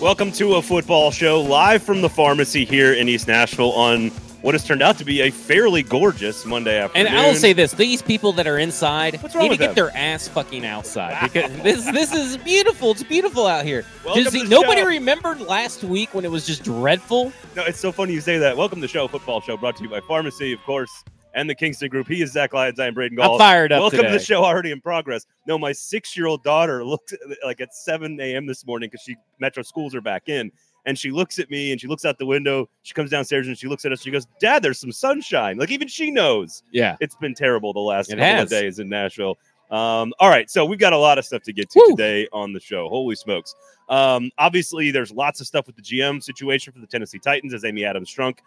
Welcome to a football show live from the pharmacy here in East Nashville on what has turned out to be a fairly gorgeous Monday afternoon. And. I will say this: these people that are inside need to get them? their ass fucking outside because this this is beautiful. It's beautiful out here. Just- nobody show. remembered last week when it was just dreadful. No, it's so funny you say that. Welcome to the show, football show, brought to you by Pharmacy, of course, and the Kingston Group. He is Zach Lyons. I am Braden Gall. I'm fired up Welcome today. to the show already in progress. No, my six-year-old daughter looked like at 7 a.m. this morning because she Metro schools are back in, and she looks at me and she looks out the window. She comes downstairs and she looks at us. She goes, "Dad, there's some sunshine." Like even she knows Yeah, it's been terrible the last It couple has. of days in Nashville. Um, all right, so we've got a lot of stuff to get to Woo. today on the show. Holy smokes! Um, obviously, there's lots of stuff with the GM situation for the Tennessee Titans as Amy Adams Strunk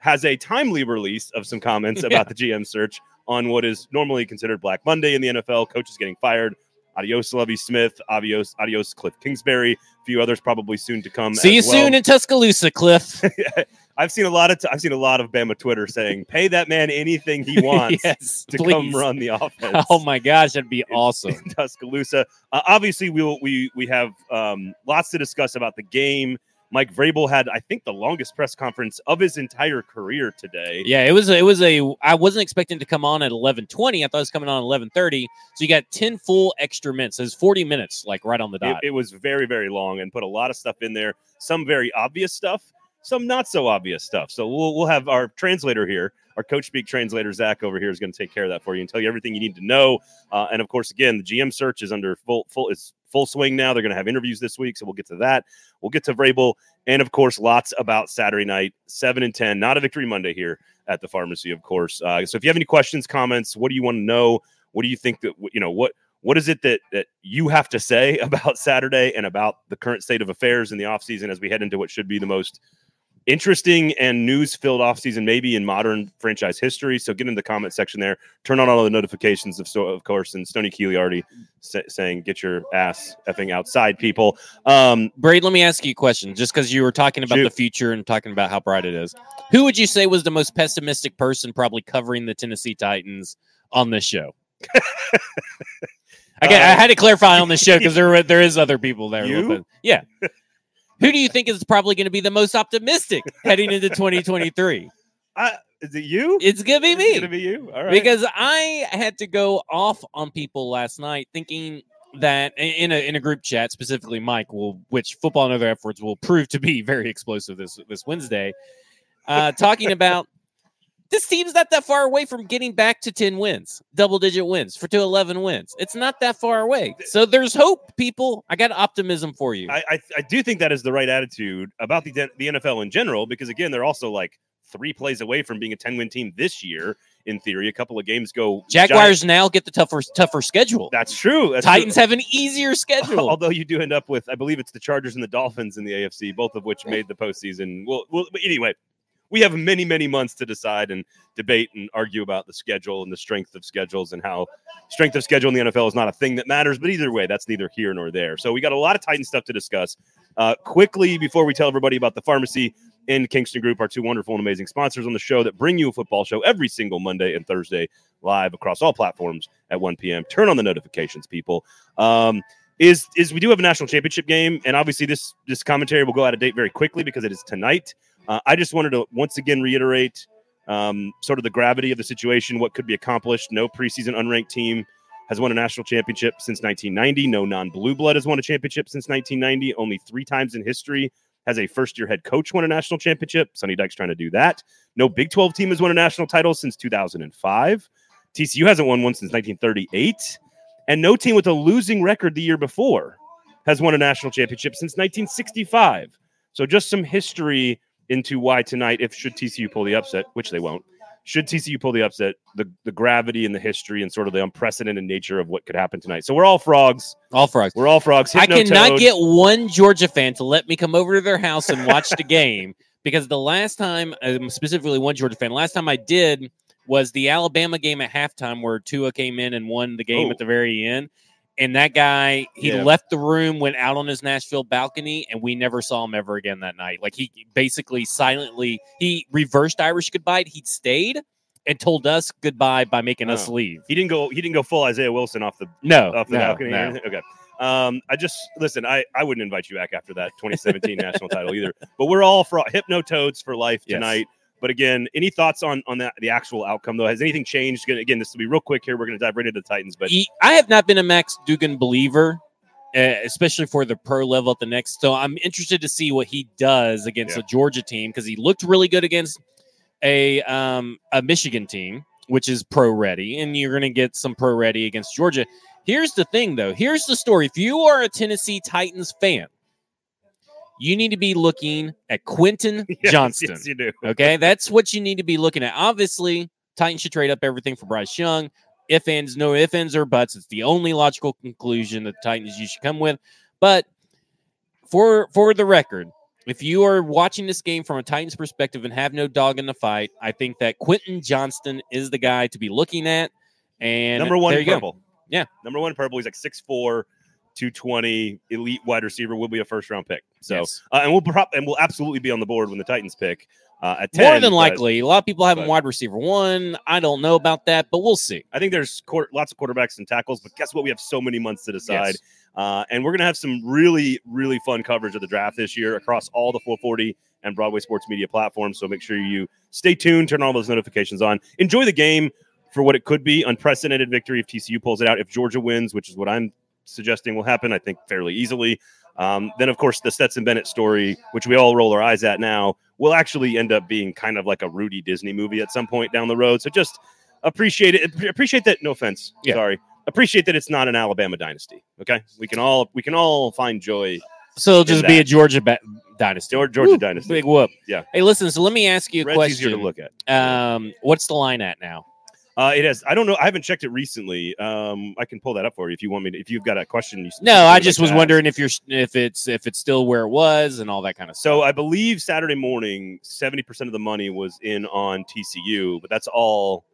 has a timely release of some comments Yeah. about the GM search on what is normally considered Black Monday in the NFL. Coaches getting fired. Adios, Lovie Smith. Adios, adios, Cliff Kingsbury. A few others probably soon to come. see you well. soon in Tuscaloosa, Cliff. I've seen a lot of t- I've seen a lot of Bama Twitter saying, "Pay that man anything he wants." yes, to please. come run the offense. Oh my gosh, that'd be in- awesome. in Tuscaloosa. Uh, obviously, we will, we we have um, lots to discuss about the game. Mike Vrabel had, I think, the longest press conference of his entire career today. Yeah, it was it was a I wasn't expecting to come on at 11:20. I thought it was coming on at 11:30. So you got 10 full extra minutes. So it's 40 minutes like right on the It, dot. it was very very long and put a lot of stuff in there. Some very obvious stuff, some not so obvious stuff. So we'll we'll have our translator here. Our coach speak translator Zach over here is going to take care of that for you and tell you everything you need to know. Uh, and of course, again, the GM search is under full full is full swing now. They're going to have interviews this week, so we'll get to that. We'll get to Vrabel, and of course, lots about Saturday night, seven and ten. Not a victory Monday here at the pharmacy, of course. Uh, so if you have any questions, comments, what do you want to know? What do you think that you know? What what is it that that you have to say about Saturday and about the current state of affairs in the offseason as we head into what should be the most interesting and news filled offseason maybe in modern franchise history. So get in the comment section there. Turn on all the notifications of so of course. And Stony Keeley already sa- saying get your ass effing outside, people. Um, Braid, let me ask you a question. Just because you were talking about Shoot. the future and talking about how bright it is, who would you say was the most pessimistic person probably covering the Tennessee Titans on this show? I, got, I Uh, had to clarify on this show because there there is other people there. Yeah. Who do you think is probably going to be the most optimistic heading into 2023? I, is it you? It's going to be me. It's gonna be you. All right. because I had to go off on people last night thinking that in a in a group chat, specifically Mike will, which football and other efforts will prove to be very explosive this this Wednesday, uh, talking about this team's not that far away from getting back to ten wins, double digit wins for to eleven wins. It's not that far away, so there's hope, people. I got optimism for you. I, I I do think that is the right attitude about the the NFL in general because again they're also like three plays away from being a 10 win team this year in theory a couple of games go Jaguars now get the tougher tougher schedule. that's true that's true. Titans have an easier schedule. although you do end up with I believe it's the Chargers and the Dolphins in the AFC both of which made the postseason well, well anyway we have many many months to decide and debate and argue about the schedule and the strength of schedules and how strength of schedule in the NFL is not a thing that matters but either way that's neither here nor there so we got a lot of Titan stuff to discuss uh, quickly before we tell everybody about the pharmacy and Kingston Group, our two wonderful and amazing sponsors on the show that bring you a football show every single Monday and Thursday live across all platforms at 1 p.m. Turn on the notifications, people. Um, is is we do have a national championship game, and obviously this this commentary will go out of date very quickly because it is tonight. Uh, I just wanted to once again reiterate um, sort of the gravity of the situation, what could be accomplished. No preseason unranked team has won a national championship since 1990. No non-blue blood has won a championship since 1990. Only three times in history has a first-year head coach won a national championship. Sonny Dykes trying to do that. No Big 12 team has won a national title since 2005. TCU hasn't won one since 1938, and no team with a losing record the year before has won a national championship since 1965. So just some history into why tonight, if should TCU pull the upset, which they won't, should TCU pull the upset, the, the gravity and the history and sort of the unprecedented nature of what could happen tonight. So we're all frogs. All frogs. We're all frogs. I cannot get one Georgia fan to let me come over to their house and watch the game because the last time, um, specifically one Georgia fan, last time I did was the Alabama game at halftime where Tua came in and won the game Oh. at the very end. And that guy, he Yeah. left the room, went out on his Nashville balcony, and we never saw him ever again that night. Like he basically silently, he reversed Irish goodbye. He stayed and told us goodbye by making us Oh. leave. He didn't go. He didn't go full Isaiah Wilson off the No, off the no, balcony. no. Okay. Um, I just listen. I I wouldn't invite you back after that 2017 national title either. But we're all for hypno toads for life Yes. But again, any thoughts on on that the actual outcome though? Has anything changed? Again, Again, this will be real quick here. We're going to dive right into the Titans, but He- I have not been a Max Duggan believer, uh, especially for the pro level at the next. So I'm interested to see what he does against Yeah. a Georgia team because he looked really good against a um, a Michigan team, which is pro ready, and you're going to get some pro ready against Georgia. Here's the thing, though. Here's the story. If you are a Tennessee Titans fan, you need to be looking at Quentin Yes, Johnston. yes, you do. Okay, that's what you need to be looking at. Obviously, Titans should trade up everything for Bryce Young. If ands, no if ands or buts. It's the only logical conclusion that the Titans you should come with. But for for the record, if you are watching this game from a Titans perspective and have no dog in the fight, I think that Quentin Johnston is the guy to be looking at. And Number one there you go. purple. Yeah. Number one purple. He's like 6'4", 220, elite wide receiver. Will be a first round pick. So Yes. uh, and we'll pro- and we'll absolutely be on the board when the Titans pick uh, at 10. more than but likely, a lot of people have but- wide receiver one. I don't know about that, but we'll see. I think there's quar- lots of quarterbacks and tackles, but guess what? We have so many months to decide. Yes. Uh, and we're going to have some really, really fun coverage of the draft this year across all the 440 and Broadway Sports Media platforms. So make sure you stay tuned, turn all those notifications on. Enjoy the game for what it could be. Unprecedented victory if TCU pulls it out. If Georgia wins, which is what I'm suggesting will happen, I think fairly easily. Um, then, of course, the Stetson Bennett story, which we all roll our eyes at now, will actually end up being kind of like a Rudy Disney movie at some point down the road. So just appreciate it. Appreciate that. No offense. Yeah. Sorry. Appreciate that it's not an Alabama dynasty. Okay, we can all we can all find joy. So it'll just be a Georgia ba- dynasty. Georgia, Georgia dynasty. Big whoop. Yeah. Hey, listen. So let me ask you a Red's question. easier to look at. Um, what's the line at now? Uh, it has. I don't know. I haven't checked it recently. Um, I can pull that up for you if you want me. To, if you've got a question, you No, I just like was wondering if you're if it's if it's still where it was and all that kind of So stuff. I believe Saturday morning, seventy percent of the money was in on TCU, but that's all.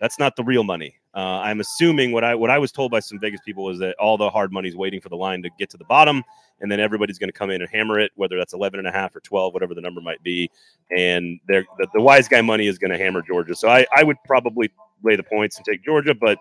That's not the real money. Uh, I'm assuming what I what I was told by some Vegas people was that all the hard money's waiting for the line to get to the bottom, and then everybody's going to come in and hammer it, whether that's 11 and a half or 12, whatever the number might be. And they're, the, the wise guy money is going to hammer Georgia. So I, I would probably lay the points and take Georgia, but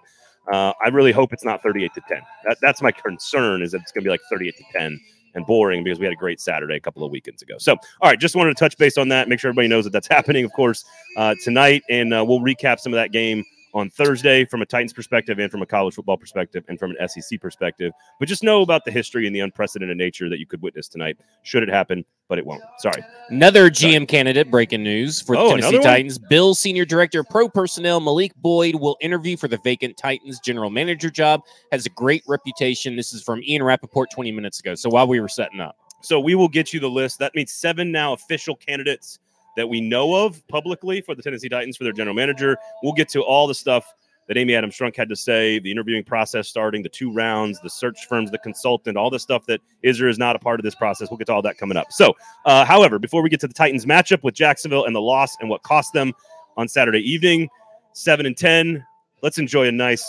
uh, I really hope it's not 38 to 10. That, that's my concern is that it's going to be like 38 to 10 and boring because we had a great Saturday a couple of weekends ago. So, all right, just wanted to touch base on that. Make sure everybody knows that that's happening, of course, uh, tonight, and uh, we'll recap some of that game on Thursday from a Titans perspective and from a college football perspective and from an SEC perspective. But just know about the history and the unprecedented nature that you could witness tonight. Should it happen, but it won't. Sorry. Another GM candidate breaking news for the Oh, Tennessee? Titans. Bill Senior Director of Pro Personnel Malik Boyd will interview for the vacant Titans general manager job. Has a great reputation. This is from Ian Rapoport 20 minutes ago. So while we were setting up. So we will get you the list. That means seven now official candidates that we know of publicly for the Tennessee Titans for their general manager. We'll get to all the stuff that Amy Adams Strunk had to say, the interviewing process starting, the two rounds, the search firms, the consultant, all the stuff that is or is not a part of this process. We'll get to all that coming up. So, uh, however, before we get to the Titans matchup with Jacksonville and the loss and what cost them on Saturday evening, seven and ten, let's enjoy a nice,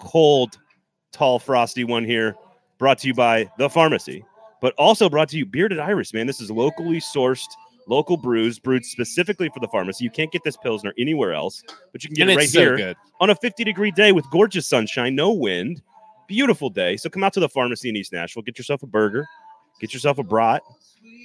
cold, tall, frosty one here, brought to you by the pharmacy but also brought to you Bearded Iris, man. This is locally sourced, local brews, brewed specifically for the pharmacy. You can't get this Pilsner anywhere else, but you can get and it right so here good. on a 50 degree day with gorgeous sunshine, no wind. Beautiful day. So come out to the pharmacy in East Nashville, get yourself a burger, get yourself a brat,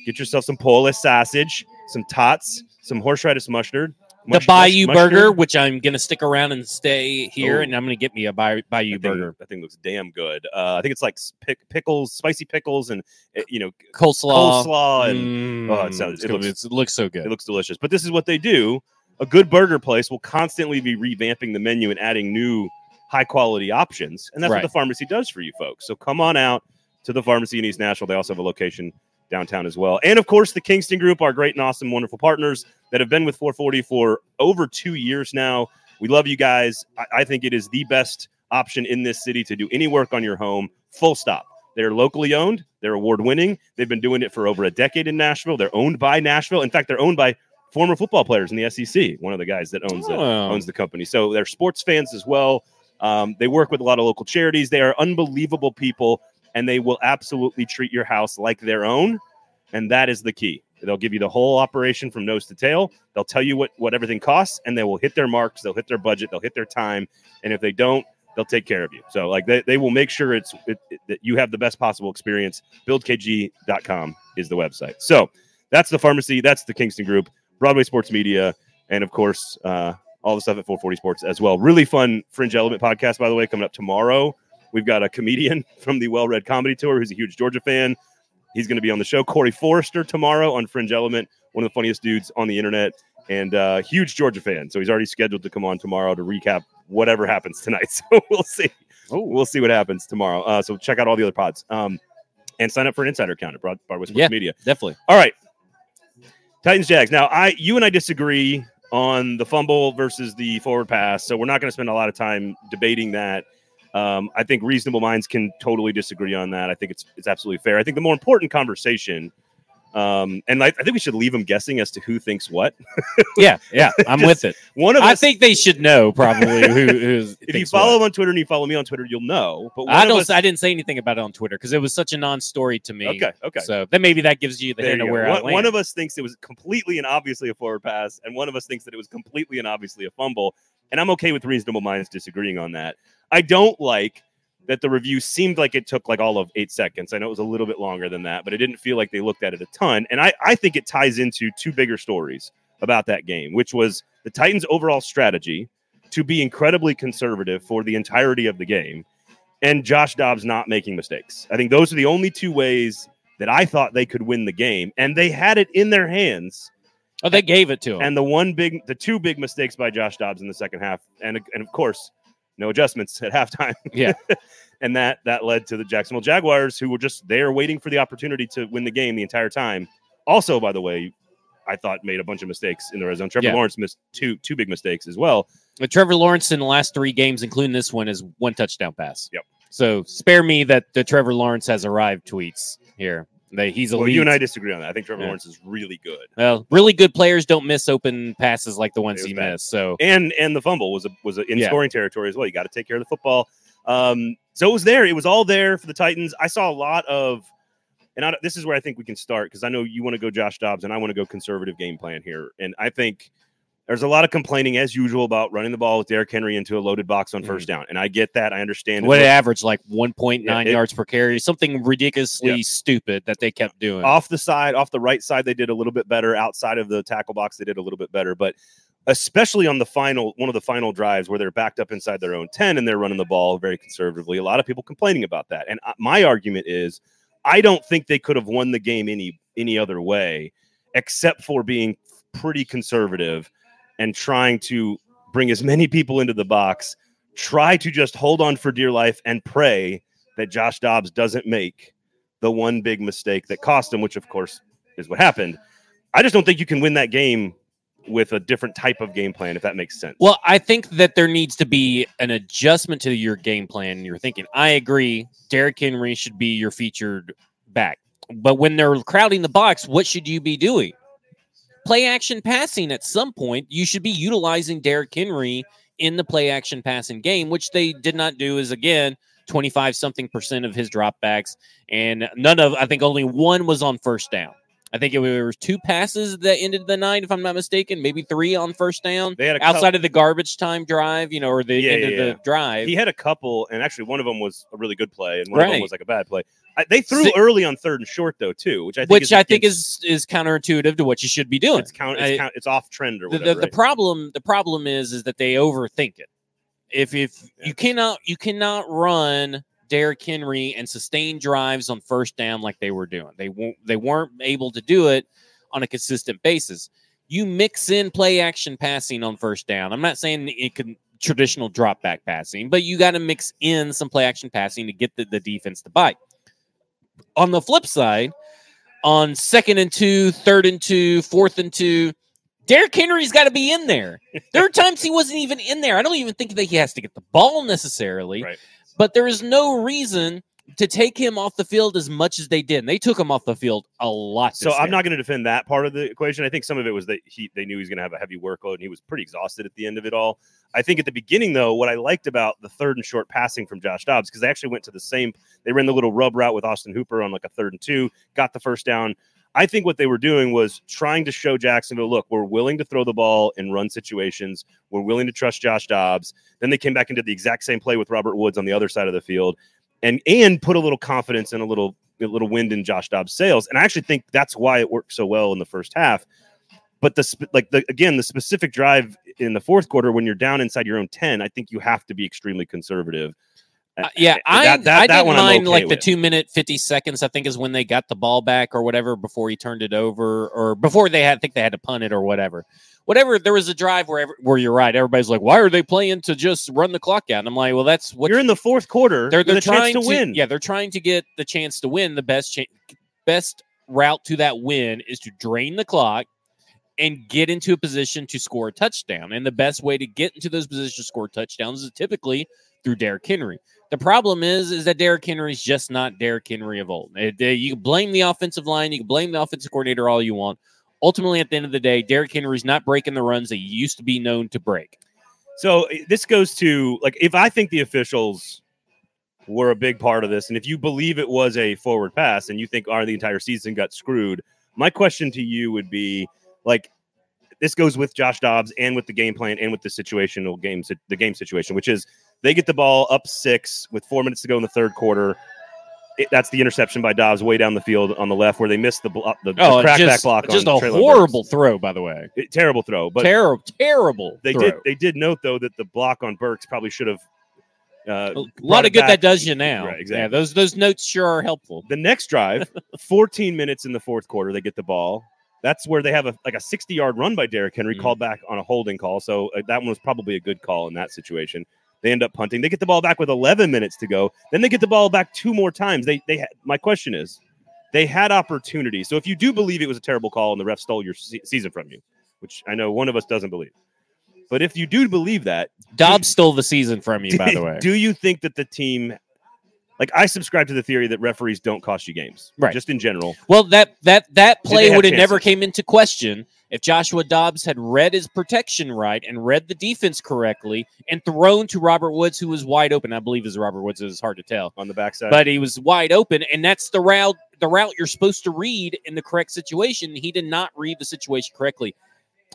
get yourself some Polish sausage, some tots, some horseradish mustard. The mush- Bayou mush- Burger, which I'm going to stick around and stay here, Oh. and I'm going to get me a Bayou, Bayou That thing, Burger. that thing looks damn good. Uh, I think it's like pick, pickles, spicy pickles, and uh, you know Coleslaw. coleslaw, and Mm, Oh, it sounds- it looks- it looks so good. It looks delicious. But this is what they do. A good burger place will constantly be revamping the menu and adding new high quality options. And that's Right. what the pharmacy does for you folks. So come on out to the pharmacy in East Nashville. They also have a location downtown as well. And of course, the Kingston Group, our great and awesome, wonderful partners that have been with 440 for over two years now. We love you guys. I, I think it is the best option in this city to do any work on your home, full stop. They're locally owned, they're award winning. They've been doing it for over a decade in Nashville. They're owned by Nashville. In fact, they're owned by former football players in the SEC, one of the guys that owns, the, Oh. owns the company. So they're sports fans as well. Um, they work with a lot of local charities. They are unbelievable people, and they will absolutely treat your house like their own. And that is the key. They'll give you the whole operation from nose to tail. They'll tell you what, what everything costs, and they will hit their marks. They'll hit their budget. They'll hit their time. And if they don't, they'll take care of you. So like they, they will make sure it's it, it- that you have the best possible experience. BuildKG.com is the website. So that's the pharmacy. That's the Kingston Group, Broadway Sports Media, and of course uh, all the stuff at 440 Sports as well. Really fun Fringe Element podcast, by the way, coming up tomorrow. We've got a comedian from the Well Red Comedy Tour who's a huge Georgia fan. He's going to be on the show. Corey Forrester tomorrow on Fringe Element, one of the funniest dudes on the internet and uh, huge Georgia fan. So he's already scheduled to come on tomorrow to recap whatever happens tonight. So we'll see. We'll see what happens tomorrow. Uh, so check out all the other pods um, and sign up for an insider account at Broad- Broadway Sports Yeah. Media. Definitely. All right, Titans Jags. Now I, you and I disagree on the fumble versus the forward pass, so we're not going to spend a lot of time debating that. Um, I think reasonable minds can totally disagree on that. I think it's it's absolutely fair. I think the more important conversation, um, and I, I think we should leave them guessing as to who thinks what. Yeah, yeah, I'm with it. One of I us, think they should know probably who. who's if you follow him on Twitter and you follow me on Twitter, you'll know. But I don't. us- I didn't say anything about it on Twitter because it was such a non-story to me. okay, okay. So then maybe that gives you the There hint you of where I land. one of us thinks it was completely and obviously a forward pass, and one of us thinks that it was completely and obviously a fumble. And I'm okay with reasonable minds disagreeing on that. I don't like that the review seemed like it took like all of eight seconds. I know it was a little bit longer than that, but it didn't feel like they looked at it a ton. And I, I think it ties into two bigger stories about that game, which was the Titans' overall strategy to be incredibly conservative for the entirety of the game, and Josh Dobbs not making mistakes. I think those are the only two ways that I thought they could win the game, and they had it in their hands. oh, they gave it to him. And the one big, the two big mistakes by Josh Dobbs in the second half, and and of course, no adjustments at halftime. Yeah. and that that led to the Jacksonville Jaguars, who were just there waiting for the opportunity to win the game the entire time. Also, by the way, I thought made a bunch of mistakes in the red zone. Trevor Yeah. Lawrence missed two two big mistakes as well. But Trevor Lawrence in the last three games, including this one, is one touchdown pass. Yep. So spare me that the Trevor Lawrence has arrived tweets here. They, he's a Well, you and I disagree on that. I think Trevor Yeah. Lawrence is really good, well, really good players don't miss open passes like the ones he bad. missed. So and and the fumble was a, was a, in Yeah. scoring territory as well. You got to take care of the football. Um, so it was there. It was all there for the Titans. I saw a lot of, and I, this is where I think we can start because I know you want to go Josh Dobbs and I want to go conservative game plan here. And I think there's a lot of complaining as usual about running the ball with Derrick Henry into a loaded box on first down, and I get that. I understand. What it averaged like 1.9 Yeah, it- yards per carry, something ridiculously stupid that they kept doing. off the side, off the right side, they did a little bit better. Outside of the tackle box, they did a little bit better. But especially on the final one of the final drives where they're backed up inside their own 10 and they're running the ball very conservatively, a lot of people complaining about that. And uh, my argument is I don't think they could have won the game any any other way except for being pretty conservative and trying to bring as many people into the box, try to just hold on for dear life and pray that Josh Dobbs doesn't make the one big mistake that cost him, which of course is what happened. I just don't think you can win that game with a different type of game plan, if that makes sense. Well, I think that there needs to be an adjustment to your game plan and your thinking. I agree. Derrick Henry should be your featured back. But when they're crowding the box, what should you be doing? Play action passing at some point. You should be utilizing Derrick Henry in the play action passing game, which they did not do, is again 25 something percent of his dropbacks. And none of, I think only one was on first down. I think it was two passes that ended the night, if I'm not mistaken, maybe three on first down they had a couple, outside of the garbage time drive, you know, or the Yeah, end yeah, of yeah. the drive. he had a couple, and actually one of them was a really good play, and one of them was like a bad play. I, they threw Si- early on third and short though too, which I think which is I think is is counterintuitive to what you should be doing. it's count, I- it's, count, it's off trend or the, whatever. the, the right? problem the problem is is that they overthink it. If if you cannot you cannot run Derrick Henry and sustain drives on first down like they were doing. They won't they weren't able to do it on a consistent basis. You mix in play action passing on first down. I'm not saying it can traditional drop back passing, but you got to mix in some play action passing to get the, the defense to bite. On the flip side, on second and two, third and two, fourth and two, Derrick Henry's got to be in there. There are times he wasn't even in there. I don't even think that he has to get the ball necessarily, Right. But there is no reason to take him off the field as much as they did. And they took him off the field a lot. So I'm not going to defend that part of the equation. I think some of it was that he they knew he was going to have a heavy workload and he was pretty exhausted at the end of it all. I think at the beginning though, what I liked about the third and short passing from Josh Dobbs because they actually went to the same. They ran the little rub route with Austin Hooper on like a third and two, got the first down. I think what they were doing was trying to show Jacksonville, look, we're willing to throw the ball in run situations. We're willing to trust Josh Dobbs. Then they came back and did the exact same play with Robert Woods on the other side of the field, and and put a little confidence and a little a little wind in Josh Dobbs' sails. And I actually think that's why it worked so well in the first half. But the like the again the specific drive in the fourth quarter when you're down inside your own ten, I think you have to be extremely conservative. Uh, yeah, I, that- that I didn't mind okay like the two minute fifty seconds. I think is when they got the ball back or whatever before he turned it over or before they had. I think they had to punt it or whatever. Whatever. There was a drive where ever, where you're right. Everybody's like, why are they playing to just run the clock out? And I'm like, well, that's what you're in the fourth quarter. they're they're with trying to win. Yeah, they're trying to get the chance to win. The best cha- best route to that win is to drain the clock and get into a position to score a touchdown. And the best way to get into those positions to score touchdowns is typically through Derrick Henry. The problem is, is that Derrick Henry's just not Derrick Henry of old. You can blame the offensive line, you can blame the offensive coordinator all you want. Ultimately, at the end of the day, Derrick Henry's not breaking the runs that he used to be known to break. So this goes to like if I think the officials were a big part of this, and if you believe it was a forward pass, and you think our the entire season got screwed, my question to you would be like this goes with Josh Dobbs and with the game plan and with the situational games the game situation, which is they get the ball up six with four minutes to go in the third quarter. It, that's the interception by Dobbs way down the field on the left where they missed the, blo- the, the Oh, just, block. just on a Treylon Burks. horrible throw, by the way. It- terrible throw. But terrible, terrible. they throw. did they did note though that the block on Burks probably should have uh, a lot of good back. that does you now. Right, Yeah, exactly. those those notes sure are helpful. The next drive, 14 minutes in the fourth quarter, they get the ball. That's where they have a like a 60 yard run by Derrick Henry Mhm. called back on a holding call. So uh, that one was probably a good call in that situation. They end up punting. They get the ball back with 11 minutes to go. Then they get the ball back two more times. They they my question is, they had opportunity. So if you do believe it was a terrible call and the ref stole your se- season from you, which I know one of us doesn't believe, but if you do believe that, Dobbs stole the season from you, by the way. do you think that the team, like I subscribe to the theory that referees don't cost you games, Right. Just in general. Well, that that that play would have never came into question if Joshua Dobbs had read his protection right and read the defense correctly and thrown to Robert Woods, who was wide open. I believe is Robert Woods. It's hard to tell, on the backside. but he was wide open, and that's the route the route you're supposed to read in the correct situation. He did not read the situation correctly.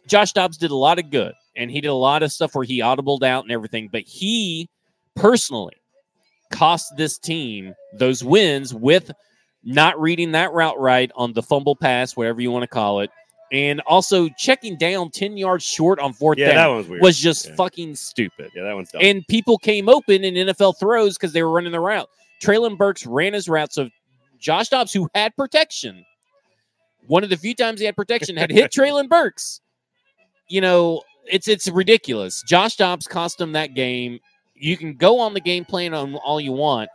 Josh Dobbs did a lot of good, and he did a lot of stuff where he audibled out and everything, but he personally cost this team those wins with not reading that route right on the fumble pass, whatever you want to call it, and also checking down 10 yards short on fourth yeah, that down was weird. was just Yeah. fucking stupid. yeah, that one's dumb. And people came open in NFL throws because they were running the route. Treylon Burks ran his route. So Josh Dobbs, who had protection, one of the few times he had protection, had hit Treylon Burks. You know, it's it's ridiculous. Josh Dobbs cost him that game. You can go on the game plan on all you want,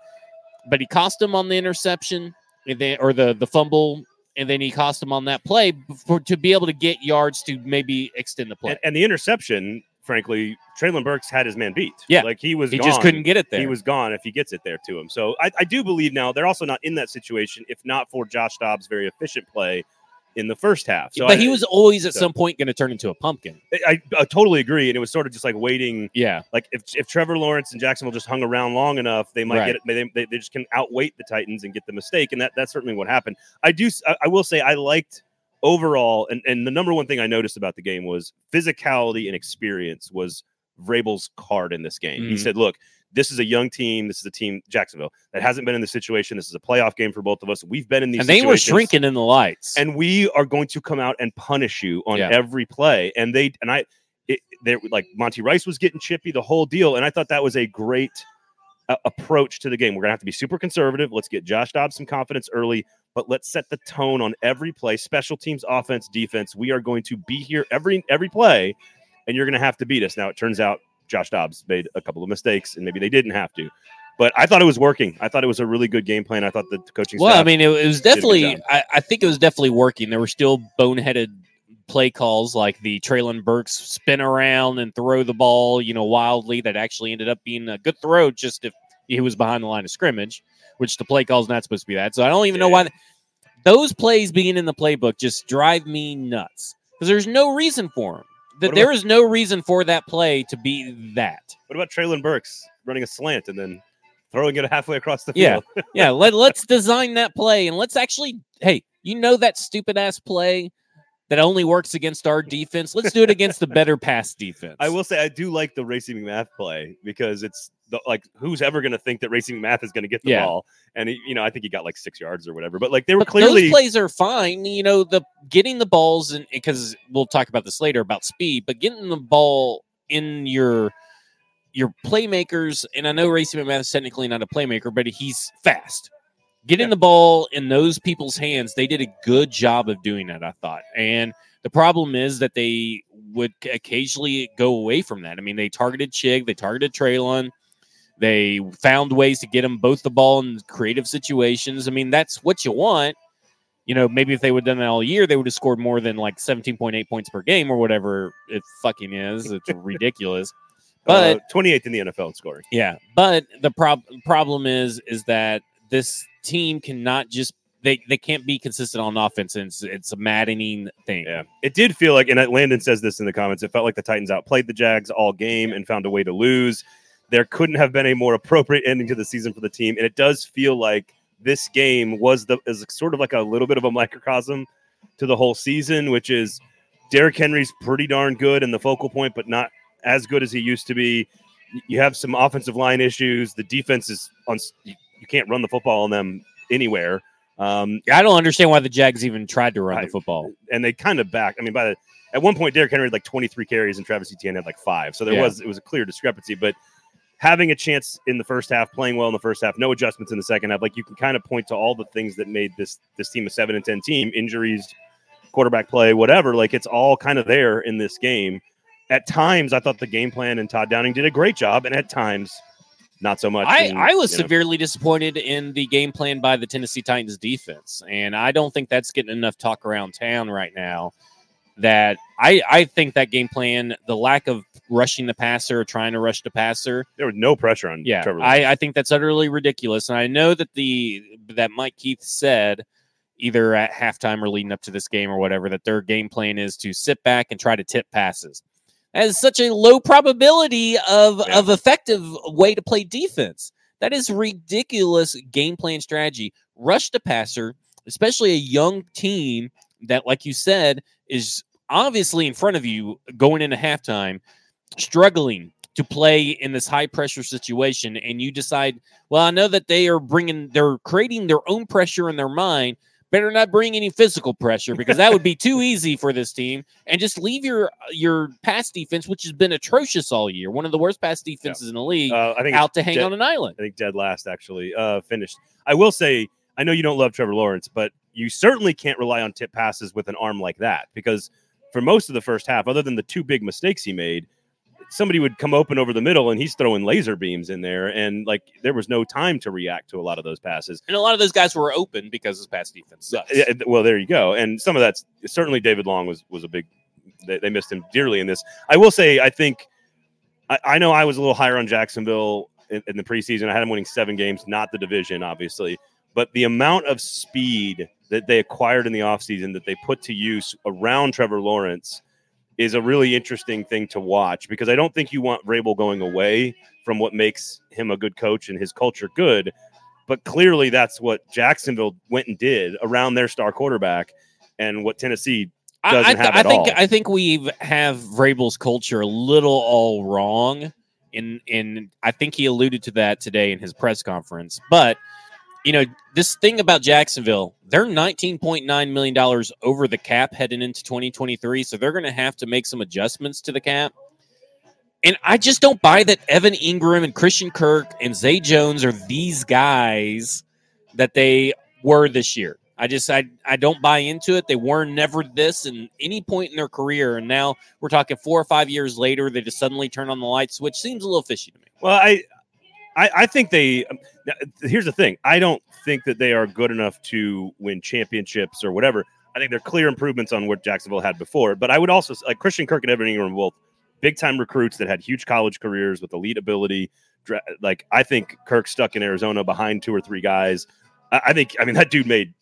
but he cost him on the interception and then or the the fumble, and then he cost him on that play for to be able to get yards to maybe extend the play. and, and the interception, frankly, Treylon Burks had his man beat. Yeah. like he was. he gone. just couldn't get it there. He was gone if he gets it there to him. So I, I do believe now they're also not in that situation if not for Josh Dobbs' very efficient play in the first half. So but I, he was always at so- some point going to turn into a pumpkin. I, I totally agree, and it was sort of just like waiting. Yeah. Like if, if Trevor Lawrence and Jacksonville just hung around long enough, they might Right. get it. They, they, they just can outweight the Titans and get the mistake, and that that's certainly what happened. I do. I will say I liked overall, and and the number one thing I noticed about the game was physicality and experience was Vrabel's card in this game. He Mhm. said, "Look." This is a young team. This is a team, Jacksonville, that hasn't been in this situation. This is a playoff game for both of us. We've been in these And they were shrinking in the lights. and we are going to come out and punish you on Yeah. every play. And they and I, it, they like Monty Rice was getting chippy the whole deal, and I thought that was a great uh, approach to the game. We're gonna have to be super conservative. Let's get Josh Dobbs some confidence early, but let's set the tone on every play, special teams, offense, defense. We are going to be here every every play, and you're gonna have to beat us. Now it turns out Josh Dobbs made a couple of mistakes, and maybe they didn't have to. But I thought it was working. I thought it was a really good game plan. I thought the coaching well, I mean, it, it was did a good definitely. I, I think it was definitely working. There were still boneheaded play calls like the Treylon Burks spin around and throw the ball, you know, wildly that actually ended up being a good throw just if he was behind the line of scrimmage, which the play call's not supposed to be that. So I don't even know why Yeah. those plays being in the playbook just drive me nuts because there's no reason for them. That there is no reason for that play to be that. What about Treylon Burks running a slant and then throwing it halfway across the Yeah. field? yeah, let, let's design that play and let's actually, hey, You know that stupid ass play that only works against our defense. Let's do it against the better pass defense. I will say I do like the Racey McMath play because it's the, like who's ever going to think that Racey McMath is going to get the Yeah. ball? And he, you know, I think he got like six yards or whatever. But like they were But clearly those plays are fine. You know, the getting the balls and because we'll talk about this later about speed, but getting the ball in your your playmakers, and I know Racey McMath is technically not a playmaker, but he's fast. Getting Yeah. the ball in those people's hands, they did a good job of doing that, I thought. And the problem is that they would occasionally go away from that. I mean, they targeted Chig, they targeted Treylon, they found ways to get them both the ball in creative situations. I mean, that's what you want. You know, maybe if they would have done that all year, they would have scored more than like 17.8 points per game or whatever it fucking is. It's ridiculous. But uh, 28th in the NFL in scoring. yeah, but the prob- problem is is that this team cannot just they they can't be consistent on offense. And it's it's a maddening thing. Yeah, it did feel like, and Landon says this in the comments. It felt like the Titans outplayed the Jags all game and found a way to lose. There couldn't have been a more appropriate ending to the season for the team, and it does feel like this game was the is sort of like a little bit of a microcosm to the whole season, which is Derrick Henry's pretty darn good and the focal point, but not as good as he used to be. You have some offensive line issues. The defense is on. You can't run the football on them anywhere. Um, I don't understand why the Jags even tried to run I- the football. and they kind of back. I mean, by the at one point, Derrick Henry had like 23 carries and Travis Etienne had like five. So there Yeah. was it was a clear discrepancy. But having a chance in the first half, playing well in the first half, no adjustments in the second half, like you can kind of point to all the things that made this this team a seven and ten team, injuries, quarterback play, whatever. Like it's all kind of there in this game. At times, I thought the game plan and Todd Downing did a great job, and at times, not so much. I, And, I was you know, severely disappointed in the game plan by the Tennessee Titans defense, and I don't think that's getting enough talk around town right now. That I I think that game plan, the lack of rushing the passer, or trying to rush the passer, there was no pressure on yeah, Trevor. I, I think that's utterly ridiculous. And I know that the that Mike Keith said either at halftime or leading up to this game or whatever that their game plan is to sit back and try to tip passes. Is such a low probability of Yeah. of effective way to play defense. That is ridiculous game plan strategy. Rush the passer, especially a young team that, like you said, is obviously in front of you going into halftime, struggling to play in this high pressure situation. And you decide, well, I know that they are bringing, they're creating their own pressure in their mind. Better not bring any physical pressure because that would be too easy for this team. And just leave your your pass defense, which has been atrocious all year, one of the worst pass defenses in the league, uh, I think out to hang dead- on an island. I think dead last actually uh, finished. I will say, I know you don't love Trevor Lawrence, but you certainly can't rely on tip passes with an arm like that because for most of the first half, other than the two big mistakes he made, somebody would come open over the middle and he's throwing laser beams in there, and like there was no time to react to a lot of those passes. And a lot of those guys were open because his pass defense sucks. Yeah, well, there you go. And some of that's certainly David Long was was a big. They, they missed him dearly in this. I will say, I think I, I know I was a little higher on Jacksonville in, in the preseason. I had them winning seven games, not the division, obviously, but the amount of speed that they acquired in the offseason that they put to use around Trevor Lawrence is a really interesting thing to watch because I don't think you want Vrabel going away from what makes him a good coach and his culture good. But clearly, that's what Jacksonville went and did around their star quarterback, and what Tennessee I, doesn't I, th- have I think all. I think we have Vrabel's culture a little all wrong, and and I think he alluded to that today in his press conference. But you know, this thing about Jacksonville, they're nineteen point nine million dollars over the cap heading into twenty twenty three, so they're going to have to make some adjustments to the cap. And I just don't buy that Evan Engram and Christian Kirk and Zay Jones are these guys that they were this year. I just I I don't buy into it. They were never this in any point in their career, and now we're talking four or five years later. They just suddenly turn on the light switch. Seems a little fishy to me. Well, I, I, I think they. um, Here's the thing: I don't think that they are good enough to win championships or whatever. I think they're clear improvements on what Jacksonville had before. But I would also like Christian Kirk and Evan Engram both big time recruits that had huge college careers with elite ability. Like I think Kirk stuck in Arizona behind two or three guys. I, I think I mean that dude made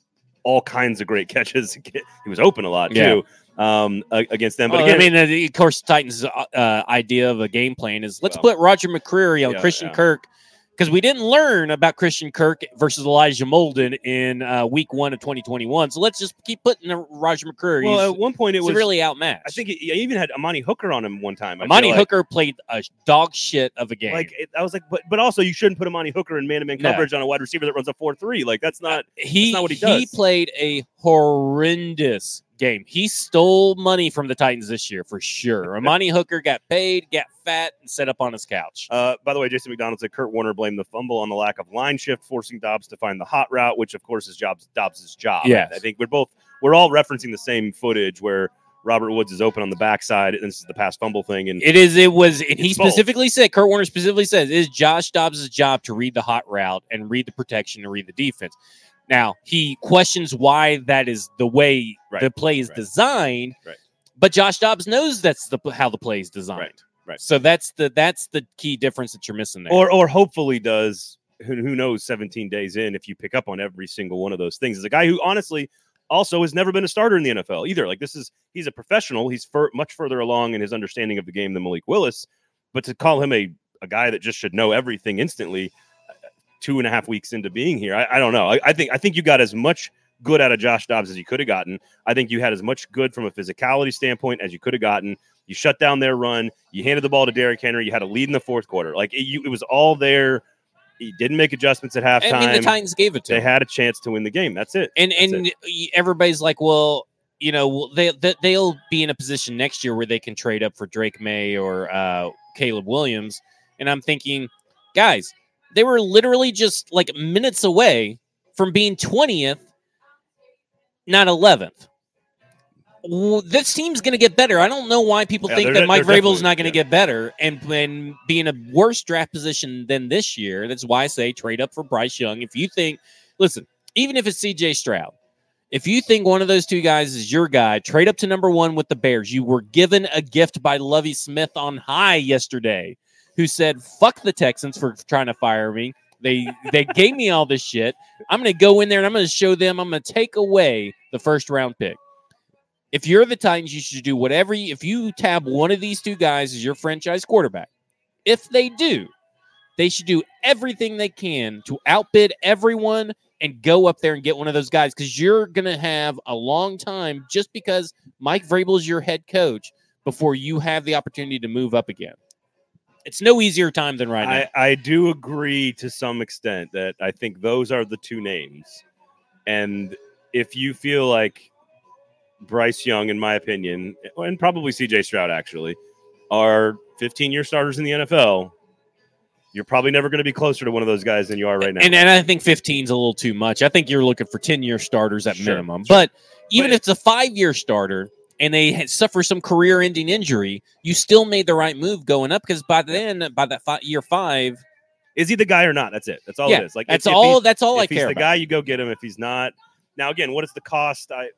all kinds of great catches. He was open a lot Yeah. too um, against them. But Well, again, I mean, uh, of course, Titans' uh, uh, idea of a game plan is let's Well, put Roger McCreary on yeah, Christian yeah. Kirk because we didn't learn about Christian Kirk versus Elijah Molden in uh, week one of 2021. So let's just keep putting the Roger McCreary. Well, He's at one point it was really outmatched. I think it, I even had Amani Hooker on him one time. I Amani like. Hooker played a dog shit of a game. Like it, I was like, but but also you shouldn't put Amani Hooker in man to man No. coverage on a wide receiver that runs a four three. Like that's not. he not what he does. He played a horrendous game. He stole money from the Titans this year for sure. Amani Hooker got paid, got fat, and set up on his couch. Uh, by the way, Jason McDonald said Kurt Warner blamed the fumble on the lack of line shift, forcing Dobbs to find the hot route, which of course is Dobbs job. Yes. I think we're both we're all referencing the same footage where Robert Woods is open on the backside, and this is the pass fumble thing. And It is. It was, and he It's both. specifically said, Kurt Warner specifically says, it is Josh Dobbs' job to read the hot route and read the protection and read the defense. Now he questions why that is the way Right, the play is right, designed, right. but Josh Dobbs knows that's the how the play is designed. Right, right. So that's the that's the key difference that you're missing there. or or hopefully does who, who knows 17 days in if you pick up on every single one of those things is a guy who honestly also has never been a starter in the NFL either like this is he's a professional he's fur, much further along in his understanding of the game than Malik Willis but to call him a, a guy that just should know everything instantly two and a half weeks into being here I, I don't know I, I think I think you got as much good out of Josh Dobbs as you could have gotten I think you had as much good from a physicality standpoint as you could have gotten you shut down their run. You handed the ball to Derrick Henry. You had a lead in the fourth quarter. Like it, you, it was all there. He didn't make adjustments at halftime. I mean, the Titans gave it to they him. had a chance to win the game. That's it. and That's and it. everybody's like, well, you know, they, they they'll be in a position next year where they can trade up for Drake Maye or uh, Caleb Williams. And I'm thinking, guys, they were literally just like minutes away from being 20th, not 11th. This team's going to get better. I don't know why people Yeah, think that Mike Vrabel's not going to yeah. get better and be in a worse draft position than this year. That's why I say trade up for Bryce Young. If you think, listen, even if it's CJ Stroud, if you think one of those two guys is your guy, trade up to number one with the Bears. You were given a gift by Lovie Smith on high yesterday, who said, fuck the Texans for trying to fire me. They they gave me all this shit. I'm gonna go in there and I'm gonna show them I'm gonna take away the first round pick. If you're the Titans, you should do whatever you, if you tab one of these two guys as your franchise quarterback. If they do, they should do everything they can to outbid everyone and go up there and get one of those guys because you're to have a long time just because Mike Vrabel is your head coach before you have the opportunity to move up again. It's no easier time than right now. I, I do agree to some extent that I think those are the two names. And if you feel like Bryce Young, in my opinion, and probably CJ Stroud actually, are 15 year starters in the NFL, you're probably never going to be closer to one of those guys than you are right now. And, and I think 15 is a little too much. I think you're looking for 10 year starters at Sure, minimum. sure. But even But- if it's a five year starter and they had- suffer some career ending injury, you still made the right move going up because by then, by that year five, is he the guy or not? That's it. That's all yeah, it is. Like that's if, if all. he's- that's all I if he's care the about. guy, you go get him. If he's not, now again, what is the cost? I,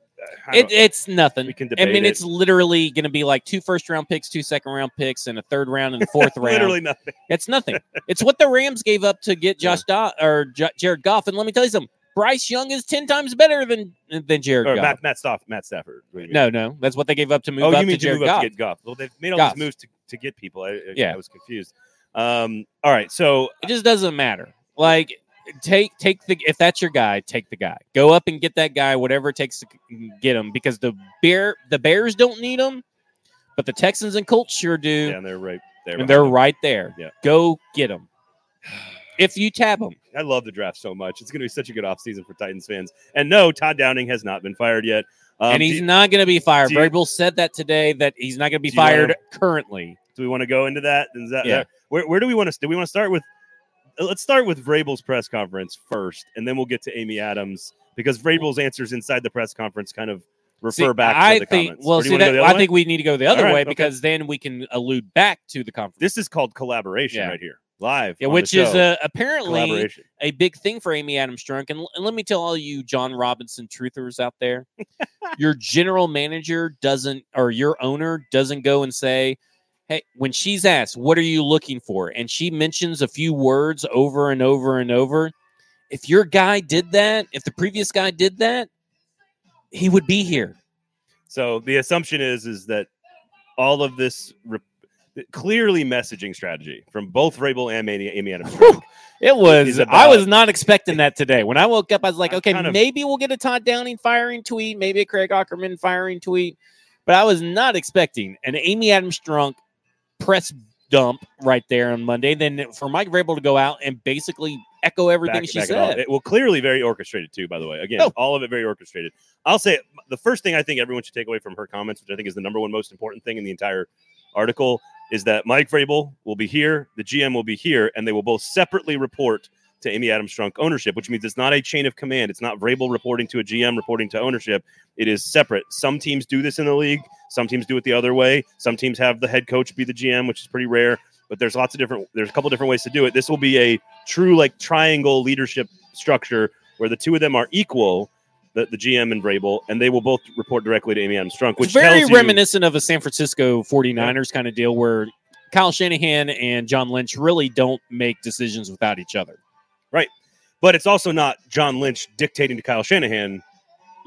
I It, it's nothing. we can debate I mean, it. it's literally going to be like two first round picks, two second round picks, and a third round and a fourth round. literally nothing. It's nothing. it's what the Rams gave up to get Josh Dodd or J- Jared Goff. And let me tell you something: Bryce Young is ten times better than than Jared Or Goff. Matt, Matt Staff, Matt Stafford. What do you mean? no, no, that's what they gave up to move oh, up you mean to to move Goff. up to get Goff? Well, they've made all Goff. these moves to, to get people. I, I- Yeah. I was confused. Um, all right, so It just doesn't matter. Like take take the if that's your guy, take the guy. Go up and get that guy, whatever it takes to get him. Because the bear the Bears don't need him, but the Texans and Colts sure do. yeah, and they're right there. and they're right there. Yeah. Go get them. If you tab them, I love the draft so much. It's going to be such a good offseason for Titans fans. And no, Todd Downing has not been fired yet. Um, and he's do, not going to be fired. Vrabel said that today that he's not going to be you wanna- fired currently. do we want to go into that? Is that Yeah. where, where do we want to? Do we want to start with? uh, Let's start with Vrabel's press conference first, and then we'll get to Amy Adams because Vrabel's answers inside the press conference kind of refer See, back I to the think. comments. Well, you see that I way? think we need to go the other right, way okay. because then we can allude back to the conference. this is called collaboration Yeah. right here, live, Yeah, which is uh, apparently a big thing for Amy Adams Strunk. And, and let me tell all you Jon Robinson truthers out there, your general manager doesn't, or your owner doesn't go and say, "Hey," when she's asked, "What are you looking for?" and she mentions a few words over and over and over. If your guy did that, if the previous guy did that, he would be here. So the assumption is is that all of this re- clearly messaging strategy from both Vrabel and Amy, Amy Adams. It was. is I was not expecting that today. When I woke up, I was like, okay, kind of- maybe we'll get a Todd Downing firing tweet, maybe a Craig Aukerman firing tweet, but I was not expecting an Amy Adams Strunk press dump right there on Monday. Then for Mike Vrabel to go out and basically echo everything back- she back said. It- well, clearly very orchestrated too. By the way, again, Oh. all of it very orchestrated. I'll say the first thing I think everyone should take away from her comments, which I think is the number one most important thing in the entire article, is that Mike Vrabel will be here, the GM will be here, and they will both separately report to Amy Adams Strunk ownership, which means it's not a chain of command. It's not Vrabel reporting to a GM reporting to ownership. It is separate. Some teams do this in the league. Some teams do it the other way. Some teams have the head coach be the GM, which is pretty rare. But there's lots of different. There's a couple different ways to do it. This will be a true like triangle leadership structure where the two of them are equal, the, the GM and Vrabel, and they will both report directly to Amy Adams Strunk, which it's very tells you- reminiscent of a San Francisco 49ers kind of deal where Kyle Shanahan and John Lynch really don't make decisions without each other. Right. But it's also not John Lynch dictating to Kyle Shanahan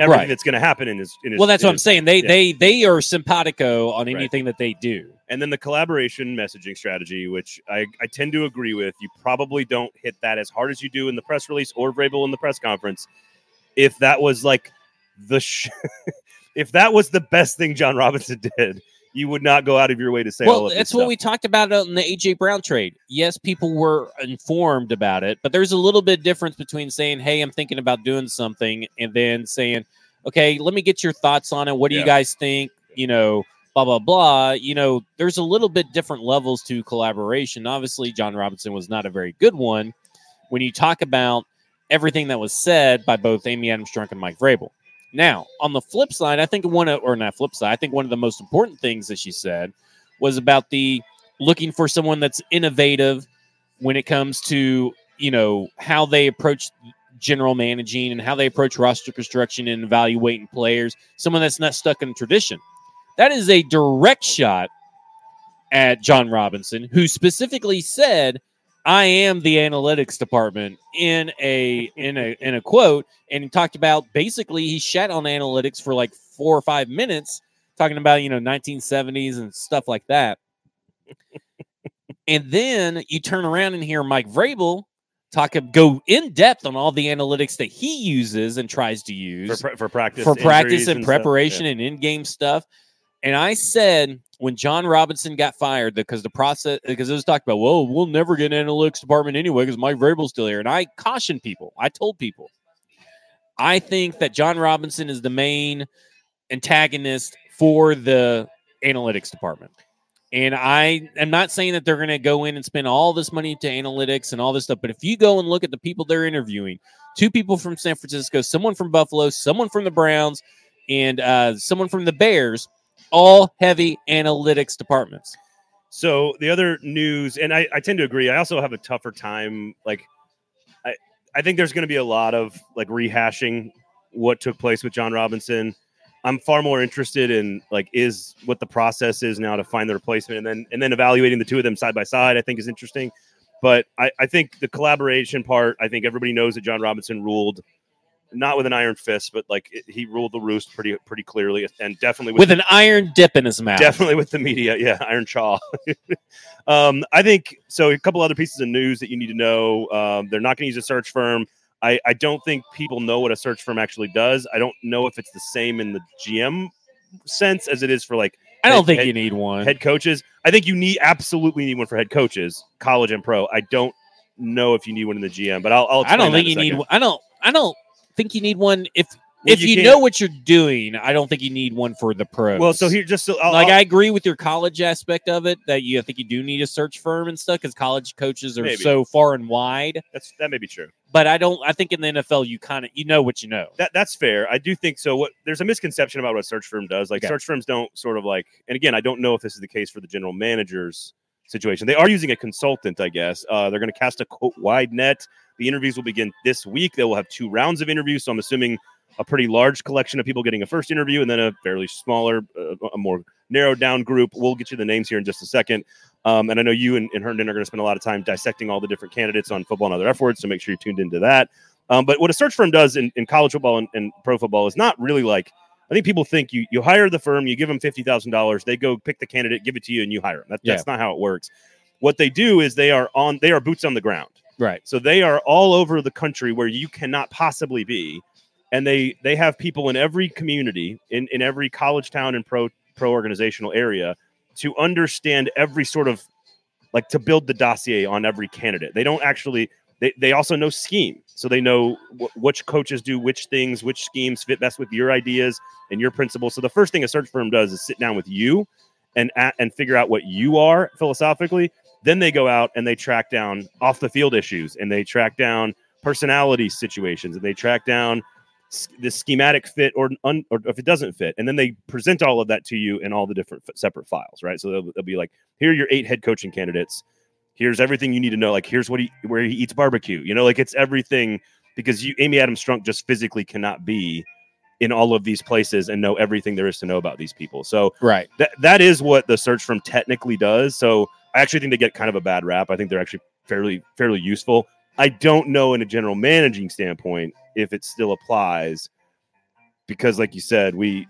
everything Right. that's going to happen in his. In his Well, that's what I'm saying. They yeah. they they are simpatico on Right. anything that they do. And then the collaboration messaging strategy, which I, I tend to agree with. You probably don't hit that as hard as you do in the press release or Vrabel in the press conference. If that was like the, sh- if that was the best thing Jon Robinson did, you would not go out of your way to say all Well, of this that's stuff. what we talked about in the AJ Brown trade. Yes, people were informed about it, but there's a little bit difference between saying, "Hey, I'm thinking about doing something," and then saying, "Okay, let me get your thoughts on it. What do Yeah. you guys think?" You know, blah blah blah. You know, there's a little bit different levels to collaboration. Obviously, Jon Robinson was not a very good one. When you talk about everything that was said by both Amy Adams Strunk and Mike Vrabel. Now, on the flip side, I think one of, or not flip side, I think one of the most important things that she said was about the looking for someone that's innovative when it comes to you know how they approach general managing and how they approach roster construction and evaluating players someone that's not stuck in tradition that is a direct shot at jon robinson who specifically said i am the analytics department in a in a in a quote and he talked about basically he shat on analytics for like four or five minutes talking about you know 1970s and stuff like that and then you turn around and hear Mike Vrabel talk go in depth on all the analytics that he uses and tries to use for, for practice, for practice injuries and stuff. preparation and in-game stuff. And I said when Jon Robinson got fired because the process because it was talked about, well, we'll never get an analytics department anyway because Mike Vrabel's still here. And I cautioned people. I told people, I think that Jon Robinson is the main antagonist for the analytics department. And I am not saying that they're going to go in and spend all this money to analytics and all this stuff, but if you go and look at the people they're interviewing, two people from San Francisco, someone from Buffalo, someone from the Browns, and uh, someone from the Bears, all heavy analytics departments. So the other news, and I, I tend to agree. I also have a tougher time. Like, I I think there's going to be a lot of like rehashing what took place with Jon Robinson. I'm far more interested in like is what the process is now to find the replacement, and then and then evaluating the two of them side by side. I think is interesting. But I, I think the collaboration part. I think everybody knows that Jon Robinson ruled not with an iron fist, but like it, he ruled the roost pretty pretty clearly, and definitely with With an iron dip in his mouth. Definitely with the media. Yeah, Iron Chaw. um, I think so. A couple other pieces of news that you need to know. Um, they're not going to use a search firm. I, I don't think people know what a search firm actually does. I don't know if it's the same in the GM sense as it is for like I don't head- think head- you need one. head coaches. I think you need absolutely need one for head coaches, college and pro. I don't know if you need one in the GM, but I'll. I'll I don't that think in you a need one. I don't I don't think you need one if Well, if you, can't- know what you're doing, I don't think you need one for the pros. Well, so here just so I'll, like I'll- I agree with your college aspect of it that you I think you do need a search firm and stuff because college coaches are Maybe. so far and wide. that's that may be true. But I don't. I think in the NFL you kind of you know what you know. That that's fair. I do think so. What there's a misconception about what a search firm does. Like Okay. search firms don't sort of like, and again, I don't know if this is the case for the general managers situation. They are using a consultant, I guess. Uh, they're going to cast a quote wide net. The interviews will begin this week. They will have two rounds of interviews. So I'm assuming a pretty large collection of people getting a first interview, and then a fairly smaller, uh, a more narrowed down group. We'll get you the names here in just a second. Um, and I know you and, and Herndon are going to spend a lot of time dissecting all the different candidates on football and other F words. So make sure you're tuned into that. Um, but what a search firm does in, in college football and, and pro football is not really like I think people think you you hire the firm, you give them fifty thousand dollars, they go pick the candidate, give it to you, and you hire them. That, Yeah. That's not how it works. What they do is they are on they are boots on the ground. Right. So they are all over the country where you cannot possibly be, and they they have people in every community, in in every college town and pro pro organizational area to understand every sort of like to build the dossier on every candidate. They don't actually. They, they also know scheme, so they know wh- which coaches do which things, which schemes fit best with your ideas and your principles. So the first thing a search firm does is sit down with you and a- and figure out what you are philosophically. Then they go out and they track down off the field issues and they track down personality situations and they track down the schematic fit or, un, or if it doesn't fit. And then they present all of that to you in all the different f- separate files, right? So they'll, they'll be like, here are your eight head coaching candidates. Here's everything you need to know. Like, here's what he, where he eats barbecue. You know, like it's everything because you, Amy Adams Strunk just physically cannot be in all of these places and know everything there is to know about these people. So Right. that that is what the search firm technically does. So I actually think they get kind of a bad rap. I think they're actually fairly fairly useful. I don't know in a general managing standpoint if it still applies because like you said, we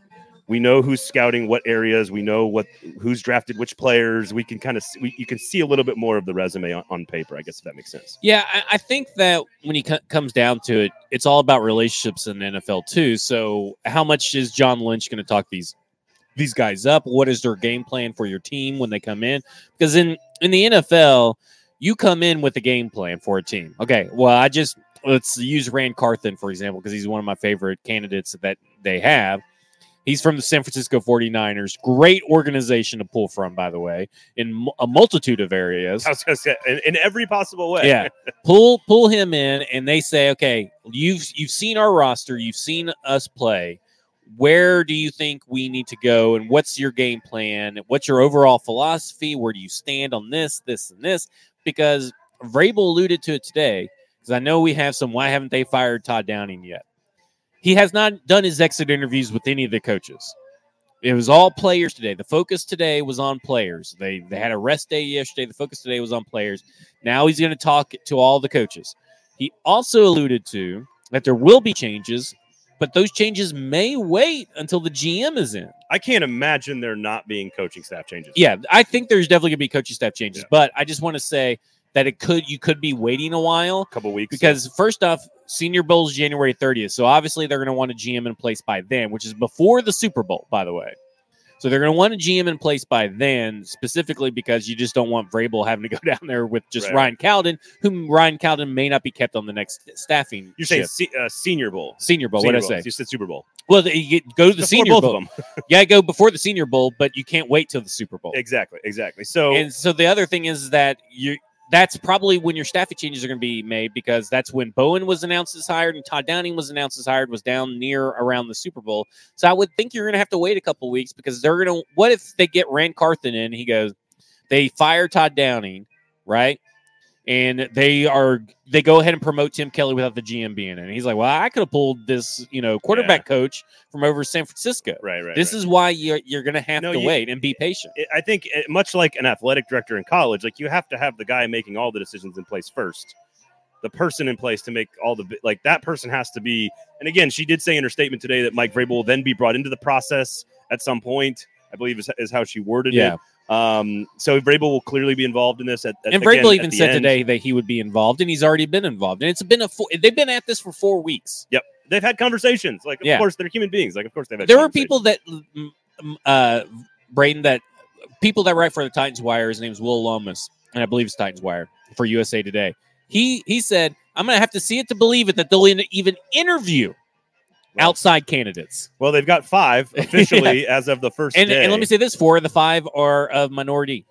we know who's scouting what areas, we know what who's drafted which players. We can kind of we, you can see a little bit more of the resume on, on paper, I guess if that makes sense. Yeah, I, I think that when he co- comes down to it, it's all about relationships in the NFL too. So, how much is John Lynch going to talk these these guys up? What is their game plan for your team when they come in? Because in in the NFL, you come in with a game plan for a team. Okay, well, I just let's use Ran Carthon for example because he's one of my favorite candidates that they have. He's from the San Francisco 49ers. Great organization to pull from, by the way, in a multitude of areas. I was gonna say in, in every possible way. Yeah. pull pull him in and they say, okay, you've you've seen our roster, you've seen us play. Where do you think we need to go and what's your game plan? What's your overall philosophy? Where do you stand on this, this, and this? Because Vrabel alluded to it today, because I know we have some why haven't they fired Todd Downing yet? He has not done his exit interviews with any of the coaches. It was all players today. The focus today was on players. They they had a rest day yesterday. The focus today was on players. Now he's going to talk to all the coaches. He also alluded to that there will be changes, but those changes may wait until the GM is in. I can't imagine there not being coaching staff changes. Yeah, I think there's definitely going to be coaching staff changes, Yeah. but I just want to say that it could you could be waiting a while a couple weeks because first off, Senior Bowl is January 30th, so obviously they're going to want a GM in place by then, which is before the Super Bowl, by the way. So they're going to want a GM in place by then, specifically because you just don't want Vrabel having to go down there with just Right. Ryan Cowden, whom Ryan Cowden may not be kept on the next staffing. You're saying se- uh, Senior Bowl. Senior Bowl. What did I say? You said Super Bowl. Well, the- you go to the Before Senior both Bowl. of them. Yeah, go before the Senior Bowl, but you can't wait till the Super Bowl. Exactly. Exactly. So And so the other thing is that you that's probably when your staffing changes are going to be made because that's when Bowen was announced as hired and Todd Downing was announced as hired was down near around the Super Bowl. So I would think you're going to have to wait a couple weeks because they're going to. What if they get Ran Carthon in? He goes, they fire Todd Downing, right? And they are they go ahead and promote Tim Kelly without the GM being in. And he's like, well, I could have pulled this, you know, quarterback coach from over San Francisco. right. Right. This right. is why you're you're going to have No, to you- wait and be patient. I think uh, much like an athletic director in college, like you have to have the guy making all the decisions in place first. The person in place to make all the like that person has to be. And again, she did say in her statement today that Mike Vrabel will then be brought into the process at some point. I believe is, is how she worded Yeah. it. Um, so Vrabel will clearly be involved in this. At, at And again, Vrabel at even said end. today that he would be involved, and he's already been involved. And it's been a four, they've been at this for four weeks. Yep, they've had conversations. Like, of Yeah. course, they're human beings. Like, of course, they've had. There are conversations. people that, uh, Braden, that people that write for the Titans Wire. His name's Will Lomas, and I believe it's Titans Wire for USA Today. He he said, "I'm going to have to see it to believe it that they'll even interview Well, outside candidates." Well, they've got five officially as of the first And, day. and let me say this: four of the five are of minority.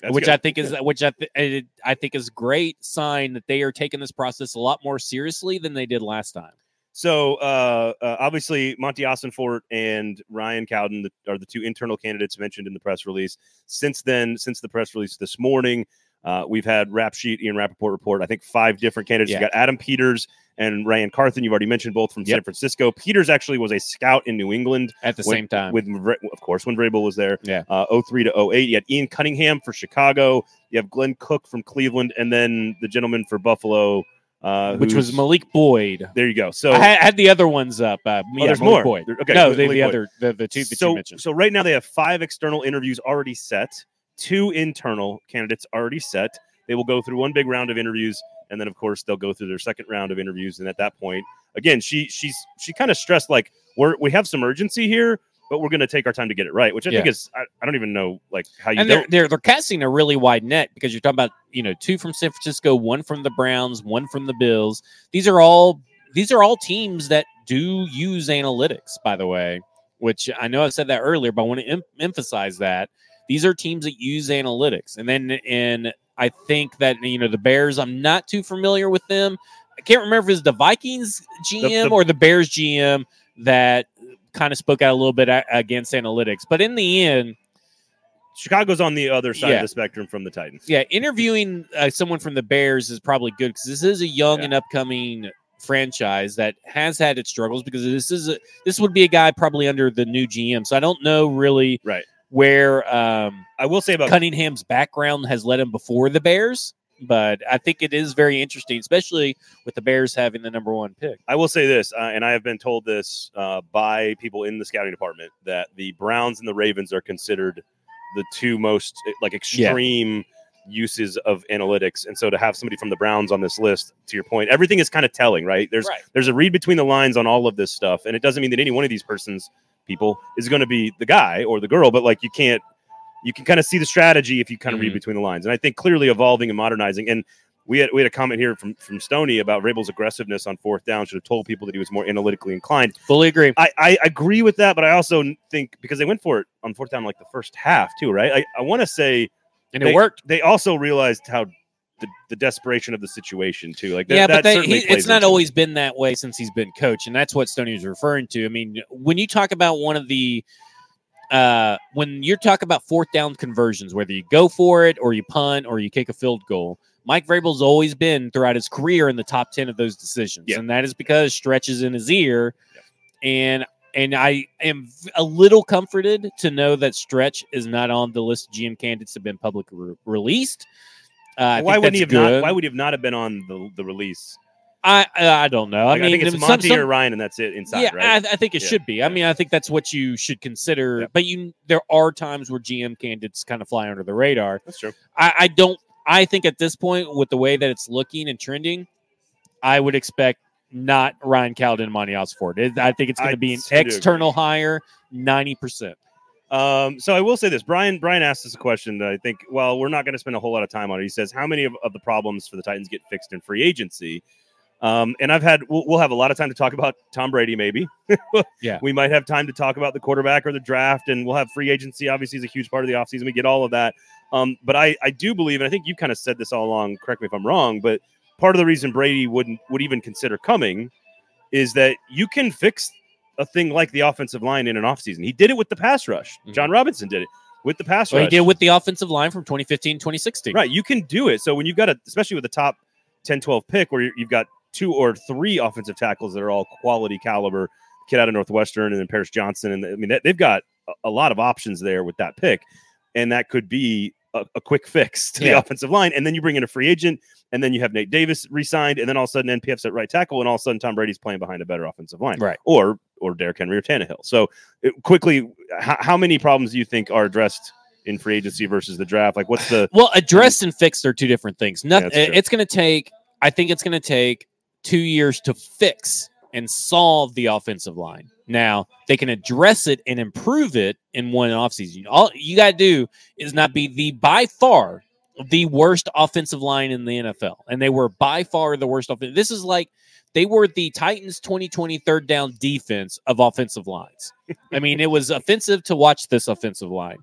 That's which good. I think is which I, th- I think is great sign that they are taking this process a lot more seriously than they did last time. So uh, uh, obviously, Monty Ossenfort and Ryan Cowden are the two internal candidates mentioned in the press release. Since then, since the press release this morning, uh, we've had Rap Sheet, Ian Rapoport report. I think five different candidates. Yeah. You got Adam Peters and Ryan Carthon. You've already mentioned both from San Francisco. Peters actually was a scout in New England At the when- same time, with, of course, when Vrabel was there. Yeah. Uh, 03 to 08. You had Ian Cunningham for Chicago. You have Glenn Cook from Cleveland, and then the gentleman for Buffalo. uh, which was Malik Boyd. There you go. So I had, the other ones up. Uh, Oh, yeah, there's Malik more. Boyd. Okay, no, Malik the, the Boyd. other, the, the two that so, you mentioned. So right now they have five external interviews already set, two internal candidates already set. They will go through one big round of interviews, and then of course they'll go through their second round of interviews. And at that point, again, she she's she kind of stressed like we're we have some urgency here, but we're going to take our time to get it right. Which I think is I, I don't even know like how you and they're, they're they're casting a really wide net because you're talking about you know two from San Francisco, one from the Browns, one from the Bills. These are all these are all teams that do use analytics, by the way. Which I know I said that earlier, but I want to em- emphasize that these are teams that use analytics. And then and I think that you know the Bears. I'm not too familiar with them. I can't remember if it's the Vikings GM the- or the Bears GM that kind of spoke out a little bit against analytics. But in the end, Chicago's on the other side Yeah. of the spectrum from the Titans. yeah, interviewing uh, someone from the Bears is probably good because this is a young Yeah. and upcoming franchise that has had its struggles because this is a, this would be a guy probably under the new GM. So I don't know really Right. Where um, I will say about Cunningham's background has led him before the Bears, but I think it is very interesting, especially with the Bears having the number one pick. I will say this, uh, and I have been told this uh, by people in the scouting department that the Browns and the Ravens are considered the two most eh, like extreme uses of analytics. And so to have somebody from the Browns on this list, to your point, everything is kind of telling, right? There's Right. there's a read between the lines on all of this stuff, and it doesn't mean that any one of these persons people is going to be the guy or the girl, but like you can't you can kind of see the strategy if you kind of read Mhm. between the lines. And I think clearly evolving and modernizing and we had we had a comment here from from Stony about Vrabel's aggressiveness on fourth down. Should have told people that he was more analytically inclined. Fully agree. I, I agree with that, but I also think because they went for it on fourth down like the first half too, right? I, I want to say And they, it worked. They also realized how the, the desperation of the situation too. Like that, yeah, but that he, it's not into it. always been that way since he's been coach, and that's what Stoney was referring to. I mean, when you talk about one of the uh, when you're talking about fourth down conversions, whether you go for it or you punt or you kick a field goal, Mike Vrabel's always been throughout his career in the top ten of those decisions, Yeah. and that is because Stretch is in his ear, and and I am a little comforted to know that Stretch is not on the list of GM candidates that have been publicly re- released. Uh, why wouldn't he have that's not? Why would he have not have been on the the release? I I I don't know. Like, I mean, think it's some- Monty some- or Ryan, and that's it inside, yeah, right? I, I think it Yeah, should be. I mean, I think that's what you should consider. Yeah. But you, there are times where GM candidates kind of fly under the radar. that's true. I, I don't. I think at this point, with the way that it's looking and trending, I would expect not Ryan Cowden and Monty Osford. It, I think it's going to be an too agree. external hire, ninety percent. Um, so I will say this: Brian Brian asked us a question that I think. Well, we're not going to spend a whole lot of time on it. He says, "How many of, of the problems for the Titans get fixed in free agency?" Um, and I've had we'll, we'll have a lot of time to talk about Tom Brady. Maybe, Yeah. we might have time to talk about the quarterback or the draft, and we'll have free agency. Obviously, is a huge part of the offseason. We get all of that. Um, but I I do believe, and I think you kind of said this all along. Correct me if I'm wrong, but part of the reason Brady wouldn't would even consider coming is that you can fix a thing like the offensive line in an offseason. He did it with the pass rush. Mhm. Jon Robinson did it with the pass rush. he did with the offensive line from 2015, 2016. right. You can do it. So when you've got a, especially with the top 10, 12 pick where you- you've got two or three offensive tackles that are all quality caliber, kid out of Northwestern and then Paris Johnson. And I mean, they've got a lot of options there with that pick. And that could be a, a quick fix to the offensive line. And then you bring in a free agent and then you have Nate Davis re-signed, and then all of a sudden NPF's at right tackle, and all of a sudden Tom Brady's playing behind a better offensive line, Right. Or or Derrick Henry or Tannehill. So it, quickly, how, how many problems do you think are addressed in free agency versus the draft? Like, what's the Well, addressed and fixed are two different things. Nothing. true. it's going to take. I think it's going to take two years to fix and solve the offensive line. Now they can address it and improve it in one offseason. All you got to do is not be the by far the worst offensive line in the NFL, and they were by far the worst offense. This is like they were the Titans 2020 third down defense of offensive lines. I mean, it was offensive to watch this offensive line.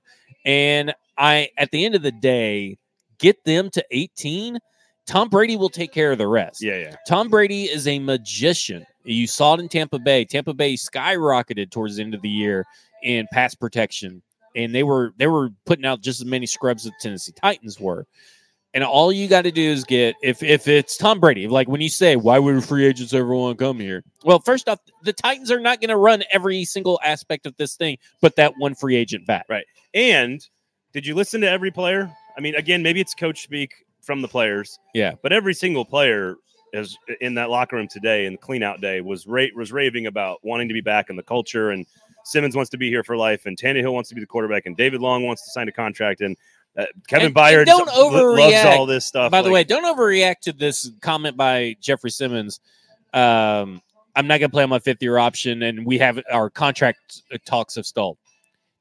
And I, at the end of the day, get them to 18. Tom Brady will take care of the rest. yeah yeah Tom Brady is a magician. You saw it in Tampa Bay. Tampa Bay skyrocketed towards the end of the year in pass protection, and they were they were putting out just as many scrubs as the Tennessee Titans were. And all you got to do is get if if it's Tom Brady, like when you say why would free agents ever want to come here? Well, first off, the Titans are not going to run every single aspect of this thing, but that one free agent back. Right. And did you listen to every player? I mean, again, maybe it's coach speak from the players. Yeah. But every single player as in that locker room today in the clean out day was ra- was raving about wanting to be back in the culture and Simmons wants to be here for life and Tannehill wants to be the quarterback and David Long wants to sign a contract and uh, Kevin And- Byard and don't overreact. all this stuff. By the like- way, don't overreact to this comment by Jeffrey Simmons. Um, I'm not going to play on my fifth year option, and we have our contract talks have stalled.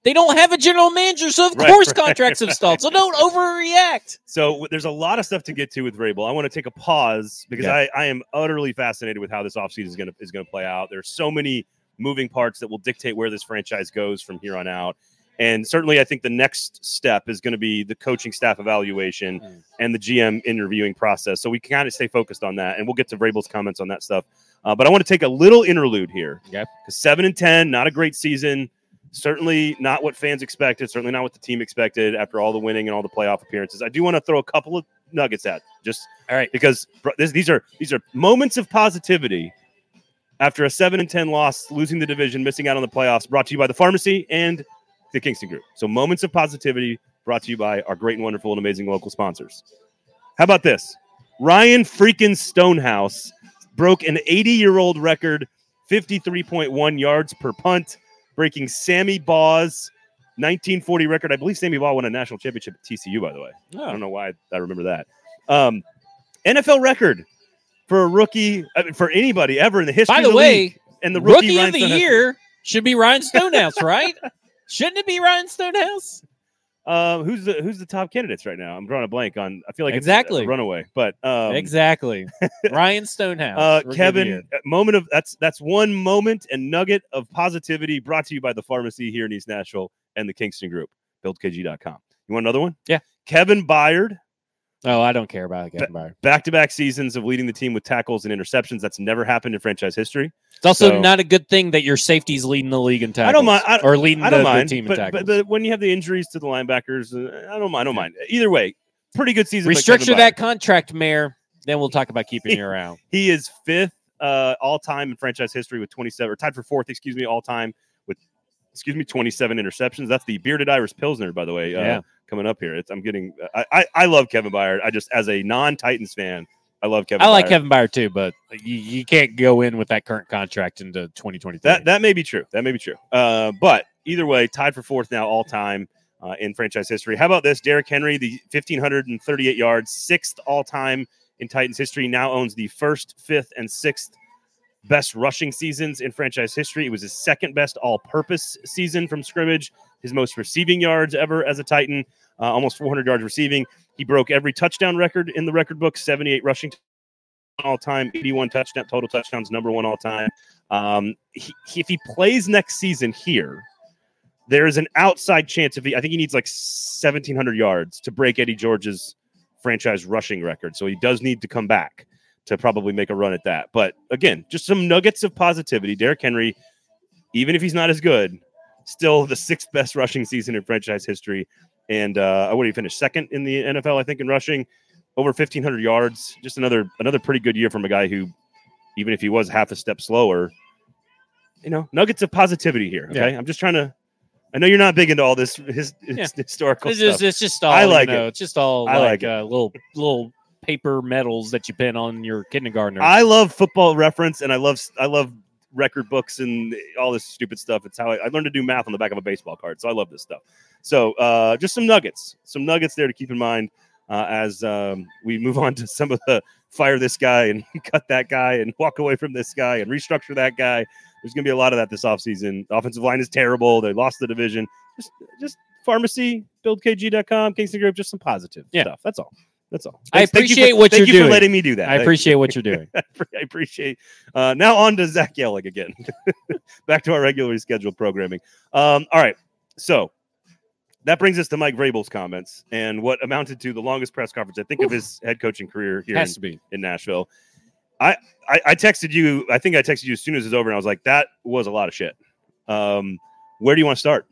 They don't have a general manager, so of Right, course right, contracts have stalled. So don't overreact. So w- there's a lot of stuff to get to with Vrabel. I want to take a pause because Yeah. I, I am utterly fascinated with how this offseason is going to is going to play out. There's so many moving parts that will dictate where this franchise goes from here on out. And certainly, I think the next step is going to be the coaching staff evaluation Mm. and the GM interviewing process. So we can kind of stay focused on that, and we'll get to Vrabel's comments on that stuff. Uh, but I want to take a little interlude here. Okay. 'Cause seven and ten, not a great season. Certainly not what fans expected. Certainly not what the team expected after all the winning and all the playoff appearances. I do want to throw a couple of nuggets at just All right. because this, these are these are moments of positivity after a seven and ten loss, losing the division, missing out on the playoffs. Brought to you by the pharmacy and the Kingston Group. So moments of positivity brought to you by our great and wonderful and amazing local sponsors. How about this? Ryan freaking Stonehouse broke an 80 year old record, 53.1 yards per punt, breaking Sammy Baugh's 1940 record. I believe Sammy Baugh won a national championship at TCU, by the way. I don't know why I remember that. Um, NFL record for a rookie, I mean, for anybody ever in the history By of the the way, league. And the rookie, rookie of the year should be Ryan Stonehouse, right? Shouldn't it be Ryan Stonehouse? Um, who's the who's the top candidates right now? I'm drawing a blank on. I feel like it's Exactly. a runaway, but um, exactly. Ryan Stonehouse. Uh, rookie of the Kevin, uh, moment of that's that's one moment and nugget of positivity brought to you by the pharmacy here in East Nashville and the Kingston Group, buildkg.com. You want another one? Yeah. Kevin Byard, Oh, I don't care about Byard. back to back seasons of leading the team with tackles and interceptions. That's never happened in franchise history. It's also So- not a good thing that your safety's leading the league in tackles. I don't mind- I- or leading I don't the, the mind, team in but, tackles. but, but when you have the injuries to the linebackers, uh, I don't mind. I don't mind. Either way, pretty good season. Restructure that contract, Mayor. Then we'll talk about keeping you around. He is fifth uh, all time in franchise history with 27, or tied for fourth, excuse me, all time excuse me, 27 interceptions. That's the bearded Irish Pilsner, by the way, uh, Yeah. coming up here. It's, I'm getting, I, I, I love Kevin Byard. I just, as a non Titans fan, I love Kevin I like Byard. Kevin Byard too, but you, you can't go in with that current contract into 2023. That, that may be true. That may be true. Uh, but either way, tied for fourth now all time. Uh, in franchise history. How about this? Derrick Henry, the 1,538 yards, sixth all time in Titans history, now owns the first, fifth, and sixth best rushing seasons in franchise history. It was his second best all purpose season from scrimmage, his most receiving yards ever as a Titan, uh, almost 400 yards receiving. He broke every touchdown record in the record book 78 rushing all time, 81 touchdown total touchdowns, number one all time. Um, he- if he plays next season here, there is an outside chance if he, I think he needs like 1,700 yards to break Eddie George's franchise rushing record. So he does need to come back to probably make a run at that. But again, just some nuggets of positivity. Derrick Henry, even if he's not as good, still the sixth best rushing season in franchise history. And uh, what did he finish second in the NFL? I think in rushing, over 1,500 yards. Just another another pretty good year from a guy who, even if he was half a step slower, you know, nuggets of positivity here. Okay, I'm just trying to. I know you're not big into all this his, Yeah. historical It's stuff. just, it's just all I you like know, it. It's just all I like, like uh, little little paper medals that you pin on your kindergartner. I love football reference and I love I love record books and all this stupid stuff. It's how I, I learned to do math on the back of a baseball card. So I love this stuff. So uh, just some nuggets, some nuggets there to keep in mind uh, as um, we move on to some of the fire this guy and cut that guy and walk away from this guy and restructure that guy. There's going to be a lot of that this offseason. Offensive line is terrible. They lost the division. Just, just pharmacy, buildkg.com, Kingston Group, just some positive Yeah. stuff. That's all. That's all. I Thanks- thank you appreciate for- what you're doing. Thank you for letting me do that. I appreciate what you're doing. I appreciate. Uh, now on to Zach Yelling again. Back to our regularly scheduled programming. Um, all right, so that brings us to Mike Vrabel's comments and what amounted to the longest press conference I think of his head coaching career here in, Has to be. in Nashville. I, I I texted you. I think I texted you as soon as it's over, and I was like, "That was a lot of shit." Um, where do you want to start?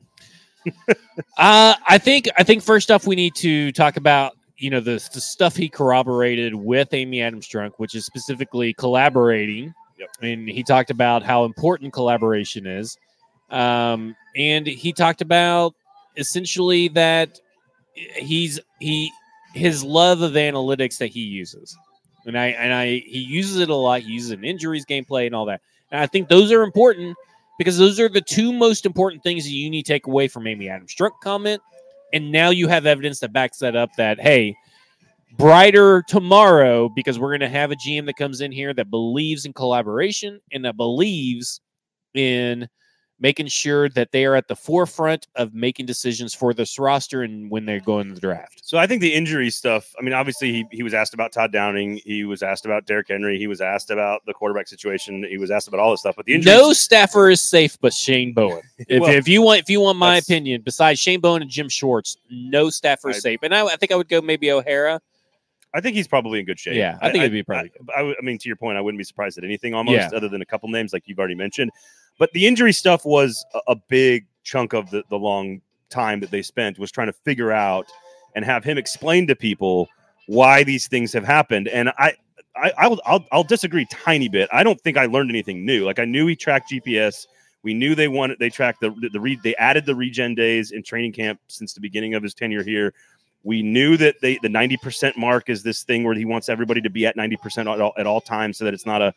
Uh, I think I think first off we need to talk about you know the, the stuff he corroborated with Amy Adams Strunk, which is specifically collaborating. Yep. And he talked about how important collaboration is, um, and he talked about essentially that he's he his love of analytics that he uses. and I and I he uses it a lot. He uses it in injuries, gameplay, and all that. And I think those are important because those are the two most important things that you need to take away from Amy Adams' Strunk comment. And now you have evidence that backs that up. That hey, brighter tomorrow because we're going to have a GM that comes in here that believes in collaboration and that believes in making sure that they are at the forefront of making decisions for this roster and when they go in the draft. So I think the injury stuff. I mean, obviously he, he was asked about Todd Downing. He was asked about Derrick Henry. He was asked about the quarterback situation. He was asked about all this stuff. But the No staffer is safe but Shane Bowen. If, Well, if you want, if you want my opinion, besides Shane Bowen and Jim Schwartz, no staffer is I- safe. And I, I think I would go maybe O'Hara. I think he's probably in good shape. Yeah, I think it'd be probably I, I, I mean, to your point, I wouldn't be surprised at anything almost, Yeah. other than a couple names like you've already mentioned. But the injury stuff was a, big chunk of the, the long time that they spent was trying to figure out and have him explain to people why these things have happened. And I, I, I'll, I'll, I'll disagree tiny bit. I don't think I learned anything new. Like I knew he tracked GPS. We knew they wanted they tracked the the, the they added the regen days in training camp since the beginning of his tenure here. We knew that they the ninety percent mark is this thing where he wants everybody to be at ninety percent at all, at all times, so that it's not a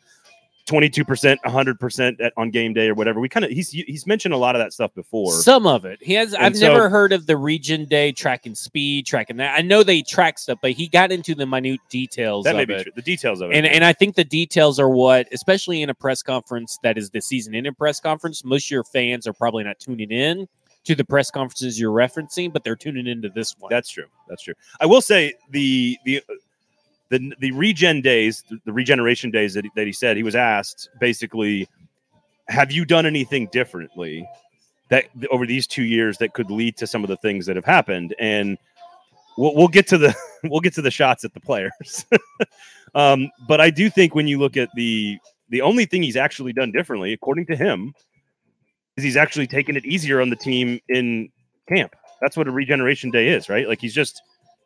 twenty two percent, hundred percent on game day or whatever. We kind of he's he's mentioned a lot of that stuff before. Some of it. He has. And I've so- never heard of the regen day tracking speed, tracking that. I know they track stuff, but he got into the minute details. that may be it. true. The details of it, And and I think the details are what, especially in a press conference that is the season ending press conference, most of your fans are probably not tuning in to the press conferences you're referencing, but they're tuning into this one. That's true. That's true. I will say the the the the regen days, the, regeneration days that that he said he was asked basically, have you done anything differently that over these two years that could lead to some of the things that have happened? And we'll we'll get to the we'll get to the shots at the players. um, but I do think when you look at the the only thing he's actually done differently, according to him, is he's actually taken it easier on the team in camp. That's what a regeneration day is, right? Like he's just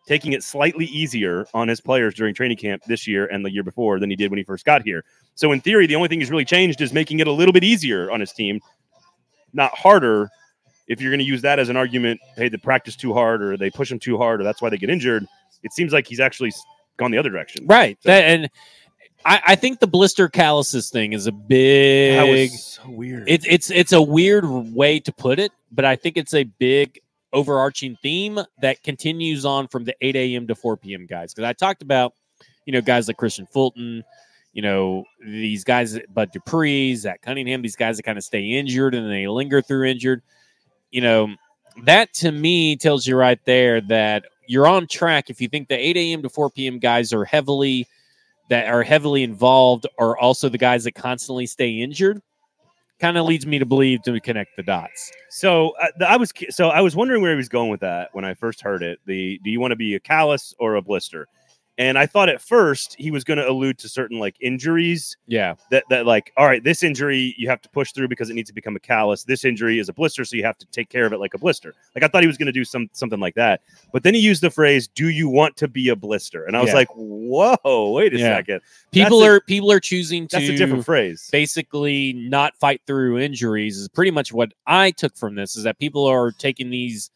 taking it slightly easier on his players during training camp this year and the year before than he did when he first got here. So in theory, the only thing he's really changed is making it a little bit easier on his team, not harder. If you're going to use that as an argument, hey, they practice too hard or they push them too hard or that's why they get injured. It seems like he's actually gone the other direction. right. So- That, and I, I think the blister calluses thing is a That big. was so weird. It's it's it's a weird way to put it, but I think it's a big overarching theme that continues on from the 8 a.m. to 4 p.m. guys. Because I talked about, you know, guys like Kristian Fulton, you know, these guys, Bud Dupree, Zach Cunningham, these guys that kind of stay injured and they linger through injured. You know, that to me tells you right there that you're on track if you think the 8 a.m. to 4 p.m. guys are heavily that are heavily involved are also the guys that constantly stay injured kind of leads me to believe to connect the dots. So uh, I was so I was wondering where he was going with that when I first heard it. The do you want to be a callus or a blister? And I thought at first he was going to allude to certain like injuries Yeah. that that like all right, this injury you have to push through because it needs to become a callus. This injury is a blister, so you have to take care of it like a blister. Like I thought he was going to do some something like that, but then he used the phrase "Do you want to be a blister?" And I was Yeah. like, "Whoa, wait a Yeah. second, People That's a- are people are choosing to that's a different phrase." basically not fight through injuries is pretty much what I took from this is that people are taking these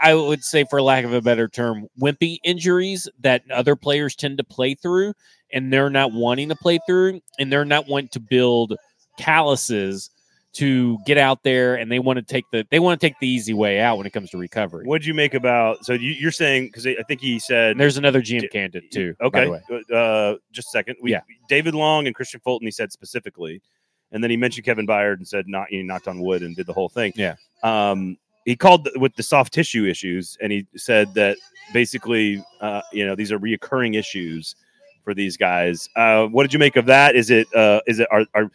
I would say for lack of a better term wimpy injuries that other players tend to play through and they're not wanting to play through and they're not wanting to build calluses to get out there and they want to take the they want to take the easy way out when it comes to recovery. What'd you make about? So you, you're saying because I think he said And there's another GM D- candidate too. Okay. way. Uh, just a second. We, Yeah. David Long and Kristian Fulton, he said specifically. And then he mentioned Kevin Byard and said, not, you knocked on wood and did the whole thing. Yeah. Um, he called with the soft tissue issues and he said that basically, uh, you know, these are reoccurring issues for these guys. Uh, what did you make of that? Is it, uh, is it, are, are,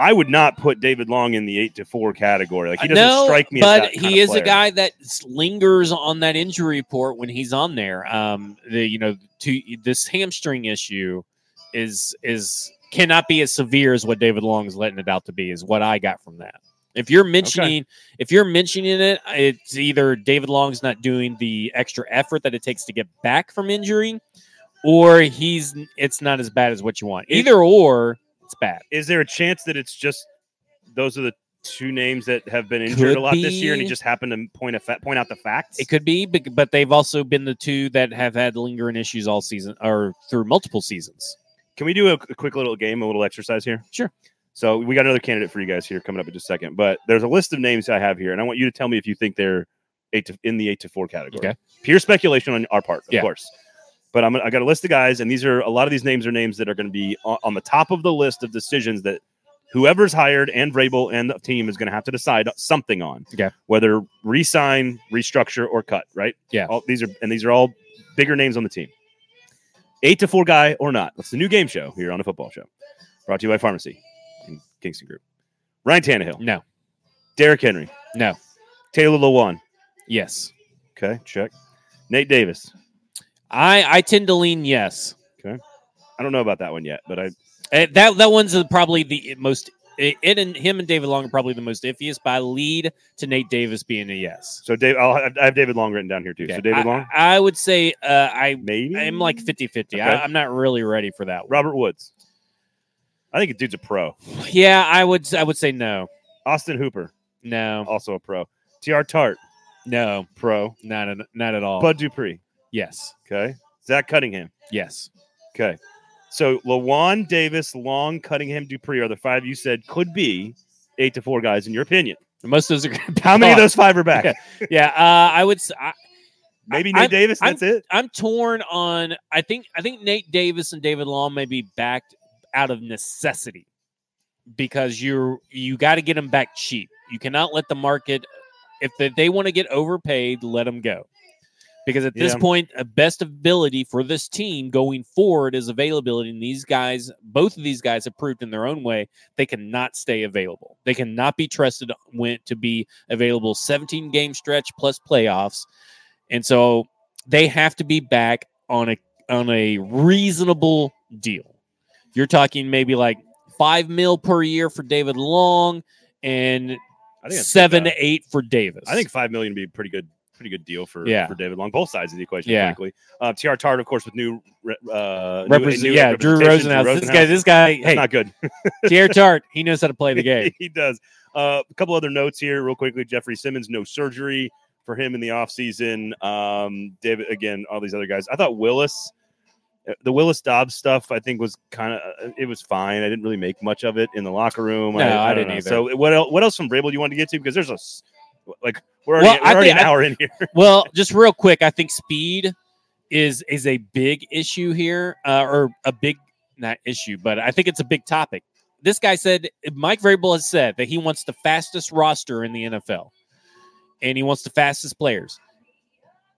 I would not put David Long in the eight to four category. Like he doesn't no, strike me but as that kind he is a guy that lingers on that injury report when he's on there. Um, the you know, to this hamstring issue is is cannot be as severe as what David Long is letting it out to be. Is what I got from that. If you're mentioning, if you're mentioning it, it's either David Long's not doing the extra effort that it takes to get back from injury, or he's it's not as bad as what you want. It- Either or, it's bad. is there a chance that it's just those are the two names that have been injured Could a lot this year, and he just happened to point a fa- point out the facts. It could be, bec- but they've also been the two that have had lingering issues all season or through multiple seasons. Can we do a, a quick little game, a little exercise here? Sure. So we got another candidate for you guys here coming up in just a second, but there's a list of names I have here, and I want you to tell me if you think they're eight to in the eight to four category. Okay. Pure speculation on our part, of Yeah. course. But I'm I got a list of guys, and these are a lot of these names are names that are going to be on, on the top of the list of decisions that whoever's hired and Vrabel and the team is going to have to decide something on. Okay. Whether re-sign, restructure, or cut. Right. Yeah. All these are and these are all bigger names on the team. Eight to four guy or not. That's the new game show here on the football show. Brought to you by Pharmacy Kingston Group. Ryan Tannehill, No, Derrick Henry, no, Taylor Lewan. yes. Okay, check. Nate Davis. I I tend to lean yes. Okay. I don't know about that one yet, but I Uh, that that one's probably the most. It, and him and David Long are probably the most iffiest, but I lead to Nate Davis being a yes. so Dave. I'll, I have David Long written down here too. So David I, Long, I would say uh, I maybe. I'm like 50 50. Okay. I'm not really ready for that one. Robert Woods. I think the dude's a pro. Yeah, I would I would say no. Austin Hooper, No, also a pro. Teair Tart, no, pro. not at, not at all. Bud Dupree. yes, Okay. Zach Cunningham. yes. Okay. So Lewan Davis, Long, Cunningham, Dupree are the five you said could be eight to four guys in your opinion. Most of those are to be How many of gone. those five are back? Yeah. Yeah, uh, I would. s- I, Maybe Nate Davis. I'm- That's it. I'm torn on. I think I think Nate Davis and David Long may be backed out of necessity because you're you got to get them back cheap. You cannot let the market if they, they want to get overpaid, let them go. Because at this Yeah. point, a best ability for this team going forward is availability. And these guys, both of these guys have proved in their own way they cannot stay available. They cannot be trusted went to be available 17 game stretch plus playoffs. And so they have to be back on a on a reasonable deal. You're talking maybe like five mil per year for David Long and I think seven to eight for Davis. I think five million would be a pretty good, pretty good deal for Yeah. for David Long. Both sides of the equation, Yeah. frankly. Uh, Teair Tart, of course, with new, uh, new- new yeah, Drew representation, Rosenhaus. This guy, this guy, That's hey, not good. Pierre Tart, he knows how to play the game. he does. Uh, a couple other notes here, real quickly. Jeffrey Simmons, no surgery for him in the offseason. Um, David, again, all these other guys. I thought Willis, the Willis Dobbs stuff, I think was kind of, it was fine. I didn't really make much of it in the locker room. No, I don't didn't know. either. So, what else, what else from Vrabel do you want to get to? Because there's a like, we're already, Well, we're already think- an I- hour in here. Well, just real quick, I think speed is is a big issue here, uh, or a big not issue, but I think it's a big topic. This guy said Mike Vrabel has said that he wants the fastest roster in the NFL, and he wants the fastest players.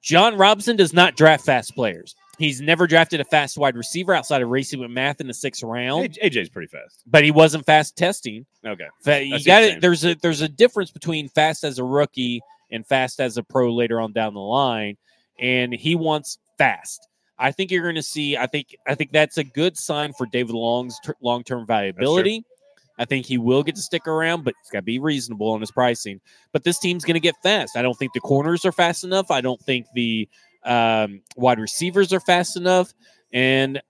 Jon Robinson does not draft fast players. He's never drafted a fast wide receiver outside of Racey McMath in the sixth round, AJ's pretty fast. but he wasn't fast testing. Okay. You got it. There's a there's a difference between fast as a rookie and fast as a pro later on down the line, and he wants fast. I think you're going to see. I think I think that's a good sign for David Long's ter- long term viability. I think he will get to stick around, but he's got to be reasonable on his pricing. But this team's going to get fast. I don't think the corners are fast enough. I don't think the um, wide receivers are fast enough, and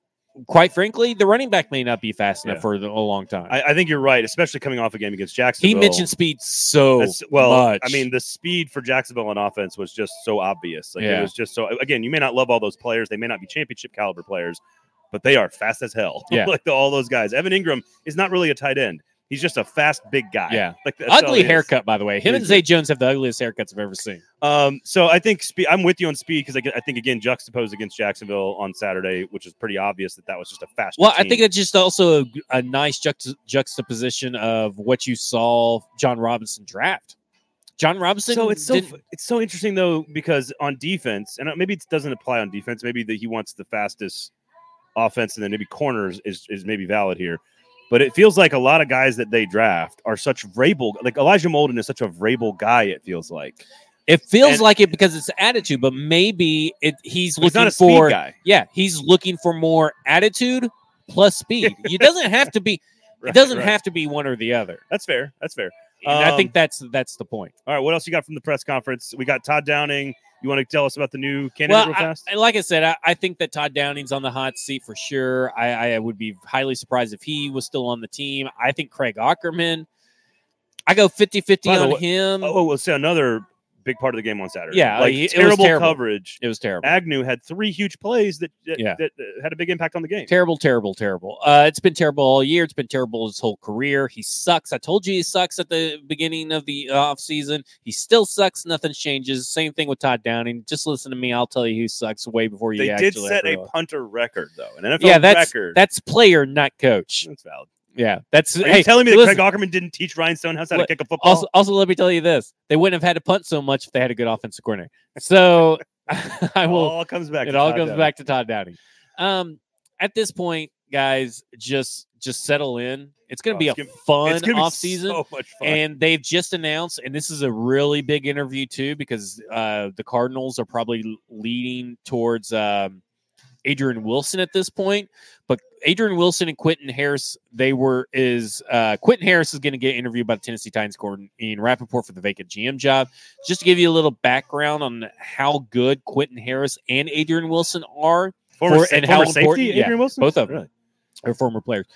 quite frankly, the running back may not be fast enough Yeah. for a long time. I, I think you're right, especially coming off a game against Jacksonville. He mentioned speed so That's- well, much. I mean, the speed for Jacksonville on offense was just so obvious. Like Yeah. it was just so. Again, you may not love all those players; they may not be championship caliber players, but they are fast as hell. Yeah. like all those guys. Evan Engram is not really a tight end; he's just a fast, big guy. Yeah. like ugly haircut, by the way. Him and Zay Jones have the ugliest haircuts I've ever seen. Um, so I think speed. I'm with you on speed because I, I think again juxtaposed against Jacksonville on Saturday, which is pretty obvious that that was just a fast. Well, I think it's just also a, a nice juxt- juxtaposition of what you saw Jon Robinson draft. Jon Robinson. so it's so didn't- it's so interesting though because on defense, and uh, maybe it doesn't apply on defense. Maybe that he wants the fastest offense, and then maybe corners is is maybe valid here. But it feels like a lot of guys that they draft are such Vrabel. Like Elijah Molden is such a Vrabel guy. It feels like it feels and- like it because it's attitude, but maybe it he's looking not a for guy. yeah, he's looking for more attitude plus speed. it doesn't have to be. Right, it doesn't right. have to be one or the other. That's fair. That's fair. And I Um, think that's that's the point. All right. What else you got from the press conference? We got Todd Downing. You want to tell us about the new candidate Well, real fast? I- like I said, I, I think that Todd Downing's on the hot seat for sure. I, I would be highly surprised if he was still on the team. I think Craig Aukerman. I go 50-50 on way- him. Oh, we'll say another big part of the game on Saturday. Yeah, like it was terrible, terrible. coverage. It was terrible. Agnew had three huge plays that that, Yeah. that, uh, had a big impact on the game. Terrible, terrible, terrible. Uh, it's been terrible all year. It's been terrible his whole career. He sucks. I told you he sucks at the beginning of the off season. He still sucks. Nothing changes. Same thing with Todd Downing. Just listen to me. I'll tell you who sucks way before you. They did set a punter record though, an NFL yeah. That's record. that's player, not coach. that's valid. Yeah, that's. Are hey, you telling me that listen, Craig Aukerman didn't teach Ryan Stonehouse how to kick a football? Also, also, let me tell you this: they wouldn't have had to punt so much if they had a good offensive coordinator. So I it will. all comes back. it to all Todd comes back to Todd Downing. Um, at this point, guys, just just settle in. It's going Oh, to be it's a gonna- fun be. So much fun. And they've just announced, and this is a really big interview too, because uh, the Cardinals are probably leading towards um, Adrian Wilson at this point. But Adrian Wilson and Quentin Harris, they were is uh, Quentin Harris is going to get interviewed by the Tennessee Titans coordinator Ian Rapoport for the vacant GM job. Just to give you a little background on how good Quentin Harris and Adrian Wilson are, former, for- and how safety, important- yeah, Adrian Wilson, both of them. Really? or former players.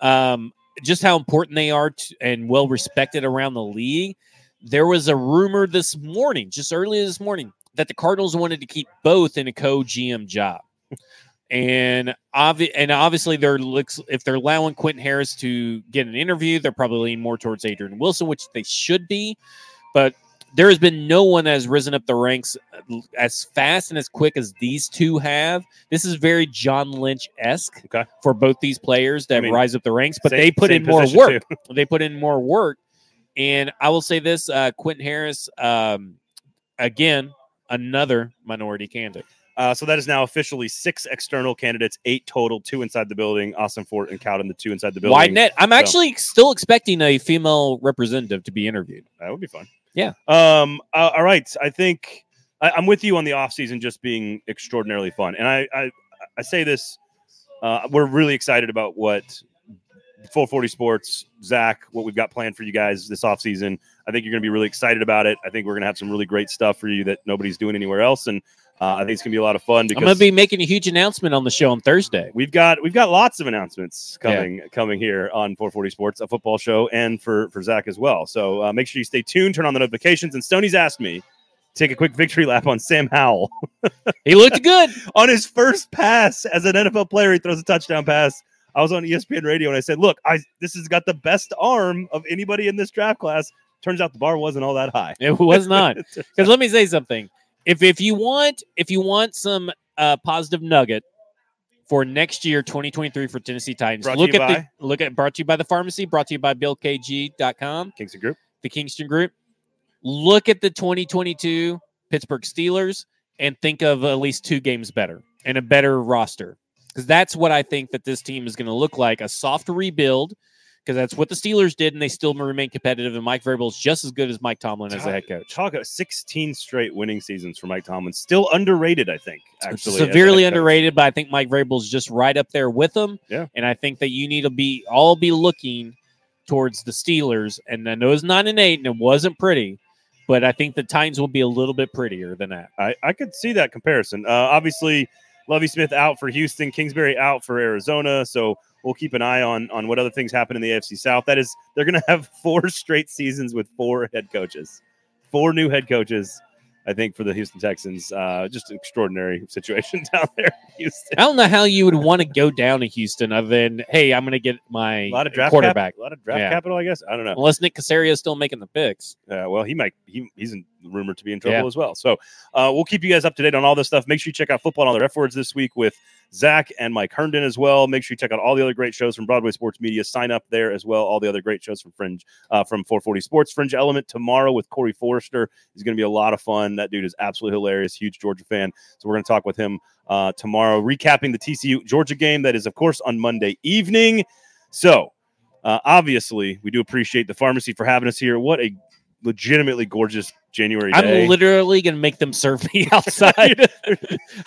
Um, just how important they are to, and well respected around the league. There was a rumor this morning, just early this morning, that the Cardinals wanted to keep both in a co-GM job. And obvi- and obviously they're looks if they're allowing Quentin Harris to get an interview, they're probably leaning more towards Adrian Wilson, which they should be. But there has been no one that has risen up the ranks uh, as fast and as quick as these two have. This is very John Lynch esque Okay. for both these players that I mean, rise up the ranks, but Same- they put in more work. They put in more work. And I will say this uh, Quentin Harris, um, again, another minority candidate. Uh, so that is now officially six external candidates, eight total, two inside the building. Ossenfort and Cowden, the two inside the building. Wide net. I'm So- actually still expecting a female representative to be interviewed. That would be fun. Yeah. Um. uh, all right. I think I, I'm with you on the off season just being extraordinarily fun, and I I, I say this. Uh, we're really excited about what 440 Sports, Zach, what we've got planned for you guys this off season. I think you're going to be really excited about it. I think we're going to have some really great stuff for you that nobody's doing anywhere else, and uh, I think it's going to be a lot of fun I'm going to be making a huge announcement on the show on Thursday. We've got we've got lots of announcements Yeah. coming coming here on 440 Sports, a football show, and for for Zach as well. So uh, make sure you stay tuned, turn on the notifications. And Stoney's asked me to take a quick victory lap on Sam Howell He looked good. on his first pass as an NFL player. He throws a touchdown pass. I was on ESPN Radio and I said, "Look, I this has got the best arm of anybody in this draft class." Turns out the bar wasn't all that high. It was not. Because let me say something. If if you want if you want some uh, positive nugget for next year 2023 for Tennessee Titans, Brought look at by? the look at brought to you by the pharmacy, brought to you by BuildKG.com, Kingston Group. the Kingston Group. Look at the 2022 Pittsburgh Steelers and think of at least two games better and a better roster. Because that's what I think that this team is going to look like a soft rebuild. Because that's what the Steelers did, and they still remain competitive. And Mike Vrabel is just as good as Mike Tomlin as a head coach. Talk about 16 straight winning seasons for Mike Tomlin. Still underrated, I think. Actually, severely underrated, but I think Mike Vrabel is just right up there with them. Yeah. and I think that you need to be all be looking towards the Steelers. And I know it's nine and eight, and it wasn't pretty, but I think the Titans will be a little bit prettier than that. I, I could see that comparison. Uh, obviously, Lovie Smith out for Houston, Kingsbury out for Arizona. So we'll keep an eye on on what other things happen in the AFC South. That is, they're going to have four straight seasons with four head coaches, four new head coaches. I think for the Houston Texans, uh, just an extraordinary situation down there in Houston. I don't know how you would want to go down to Houston other than hey, I'm going to get my A lot of draft quarterback. cap, a lot of draft Yeah. capital, I guess. I don't know. Unless Nick Caserio is still making the picks. Uh, well, he might. He, he's in, rumored to be in trouble Yeah. as well. So uh, we'll keep you guys up to date on all this stuff. Make sure you check out football and other F words this week with Zach and Mike Herndon as well. Make sure you check out all the other great shows from Broadway Sports Media. Sign up there as well. All the other great shows from Fringe, uh, from 440 Sports. Fringe Element tomorrow with Corey Forrester is going to be a lot of fun. That dude is absolutely hilarious. Huge Georgia fan. So we're going to talk with him uh, tomorrow, recapping the TCU Georgia game. That is, of course, on Monday evening. So uh, obviously, we do appreciate the pharmacy for having us here. What a legitimately gorgeous January day. I'm literally going to make them serve me outside.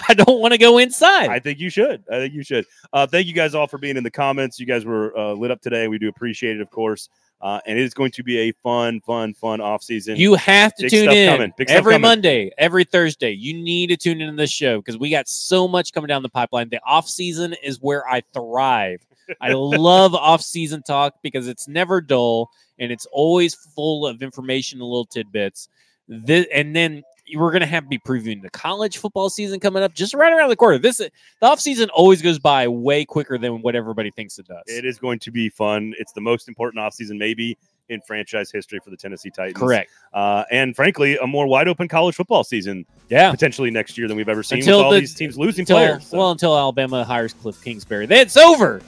I don't want to go inside. I think you should. I think you should. Uh, thank you guys all for being in the comments. You guys were uh, lit up today. We do appreciate it, of course. Uh, and it is going to be a fun, fun, fun off season. You have to Big tune in coming. Big stuff every. Monday, every Thursday. You need to tune in to this show because we got so much coming down the pipeline. The off season is where I thrive I love off-season talk because it's never dull and it's always full of information and little tidbits. This, and then we're going to have to be previewing the college football season coming up just right around the corner. This the off season always goes by way quicker than what everybody thinks it does. It is going to be fun. It's the most important offseason maybe in franchise history for the Tennessee Titans. Correct. Uh, and frankly, a more wide open college football season Yeah. potentially next year than we've ever seen Until with all the- these teams losing Until, players. So Well, until Alabama hires Cliff Kingsbury, That's over.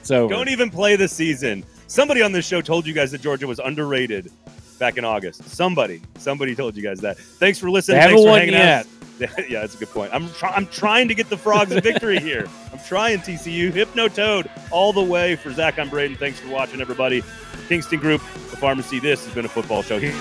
it's over. don't even play the season. Somebody on this show told you guys that Georgia was underrated back in August. Somebody, somebody told you guys that. Thanks for listening. Thanks for hanging yet. out. yeah, that's a good point. I'm try- I'm trying to get the frogs a victory here. I'm trying TCU Hypno Toad all the way for Zach. I'm Braden. Thanks for watching, everybody. Kingston Group, the pharmacy. This has been a football show here.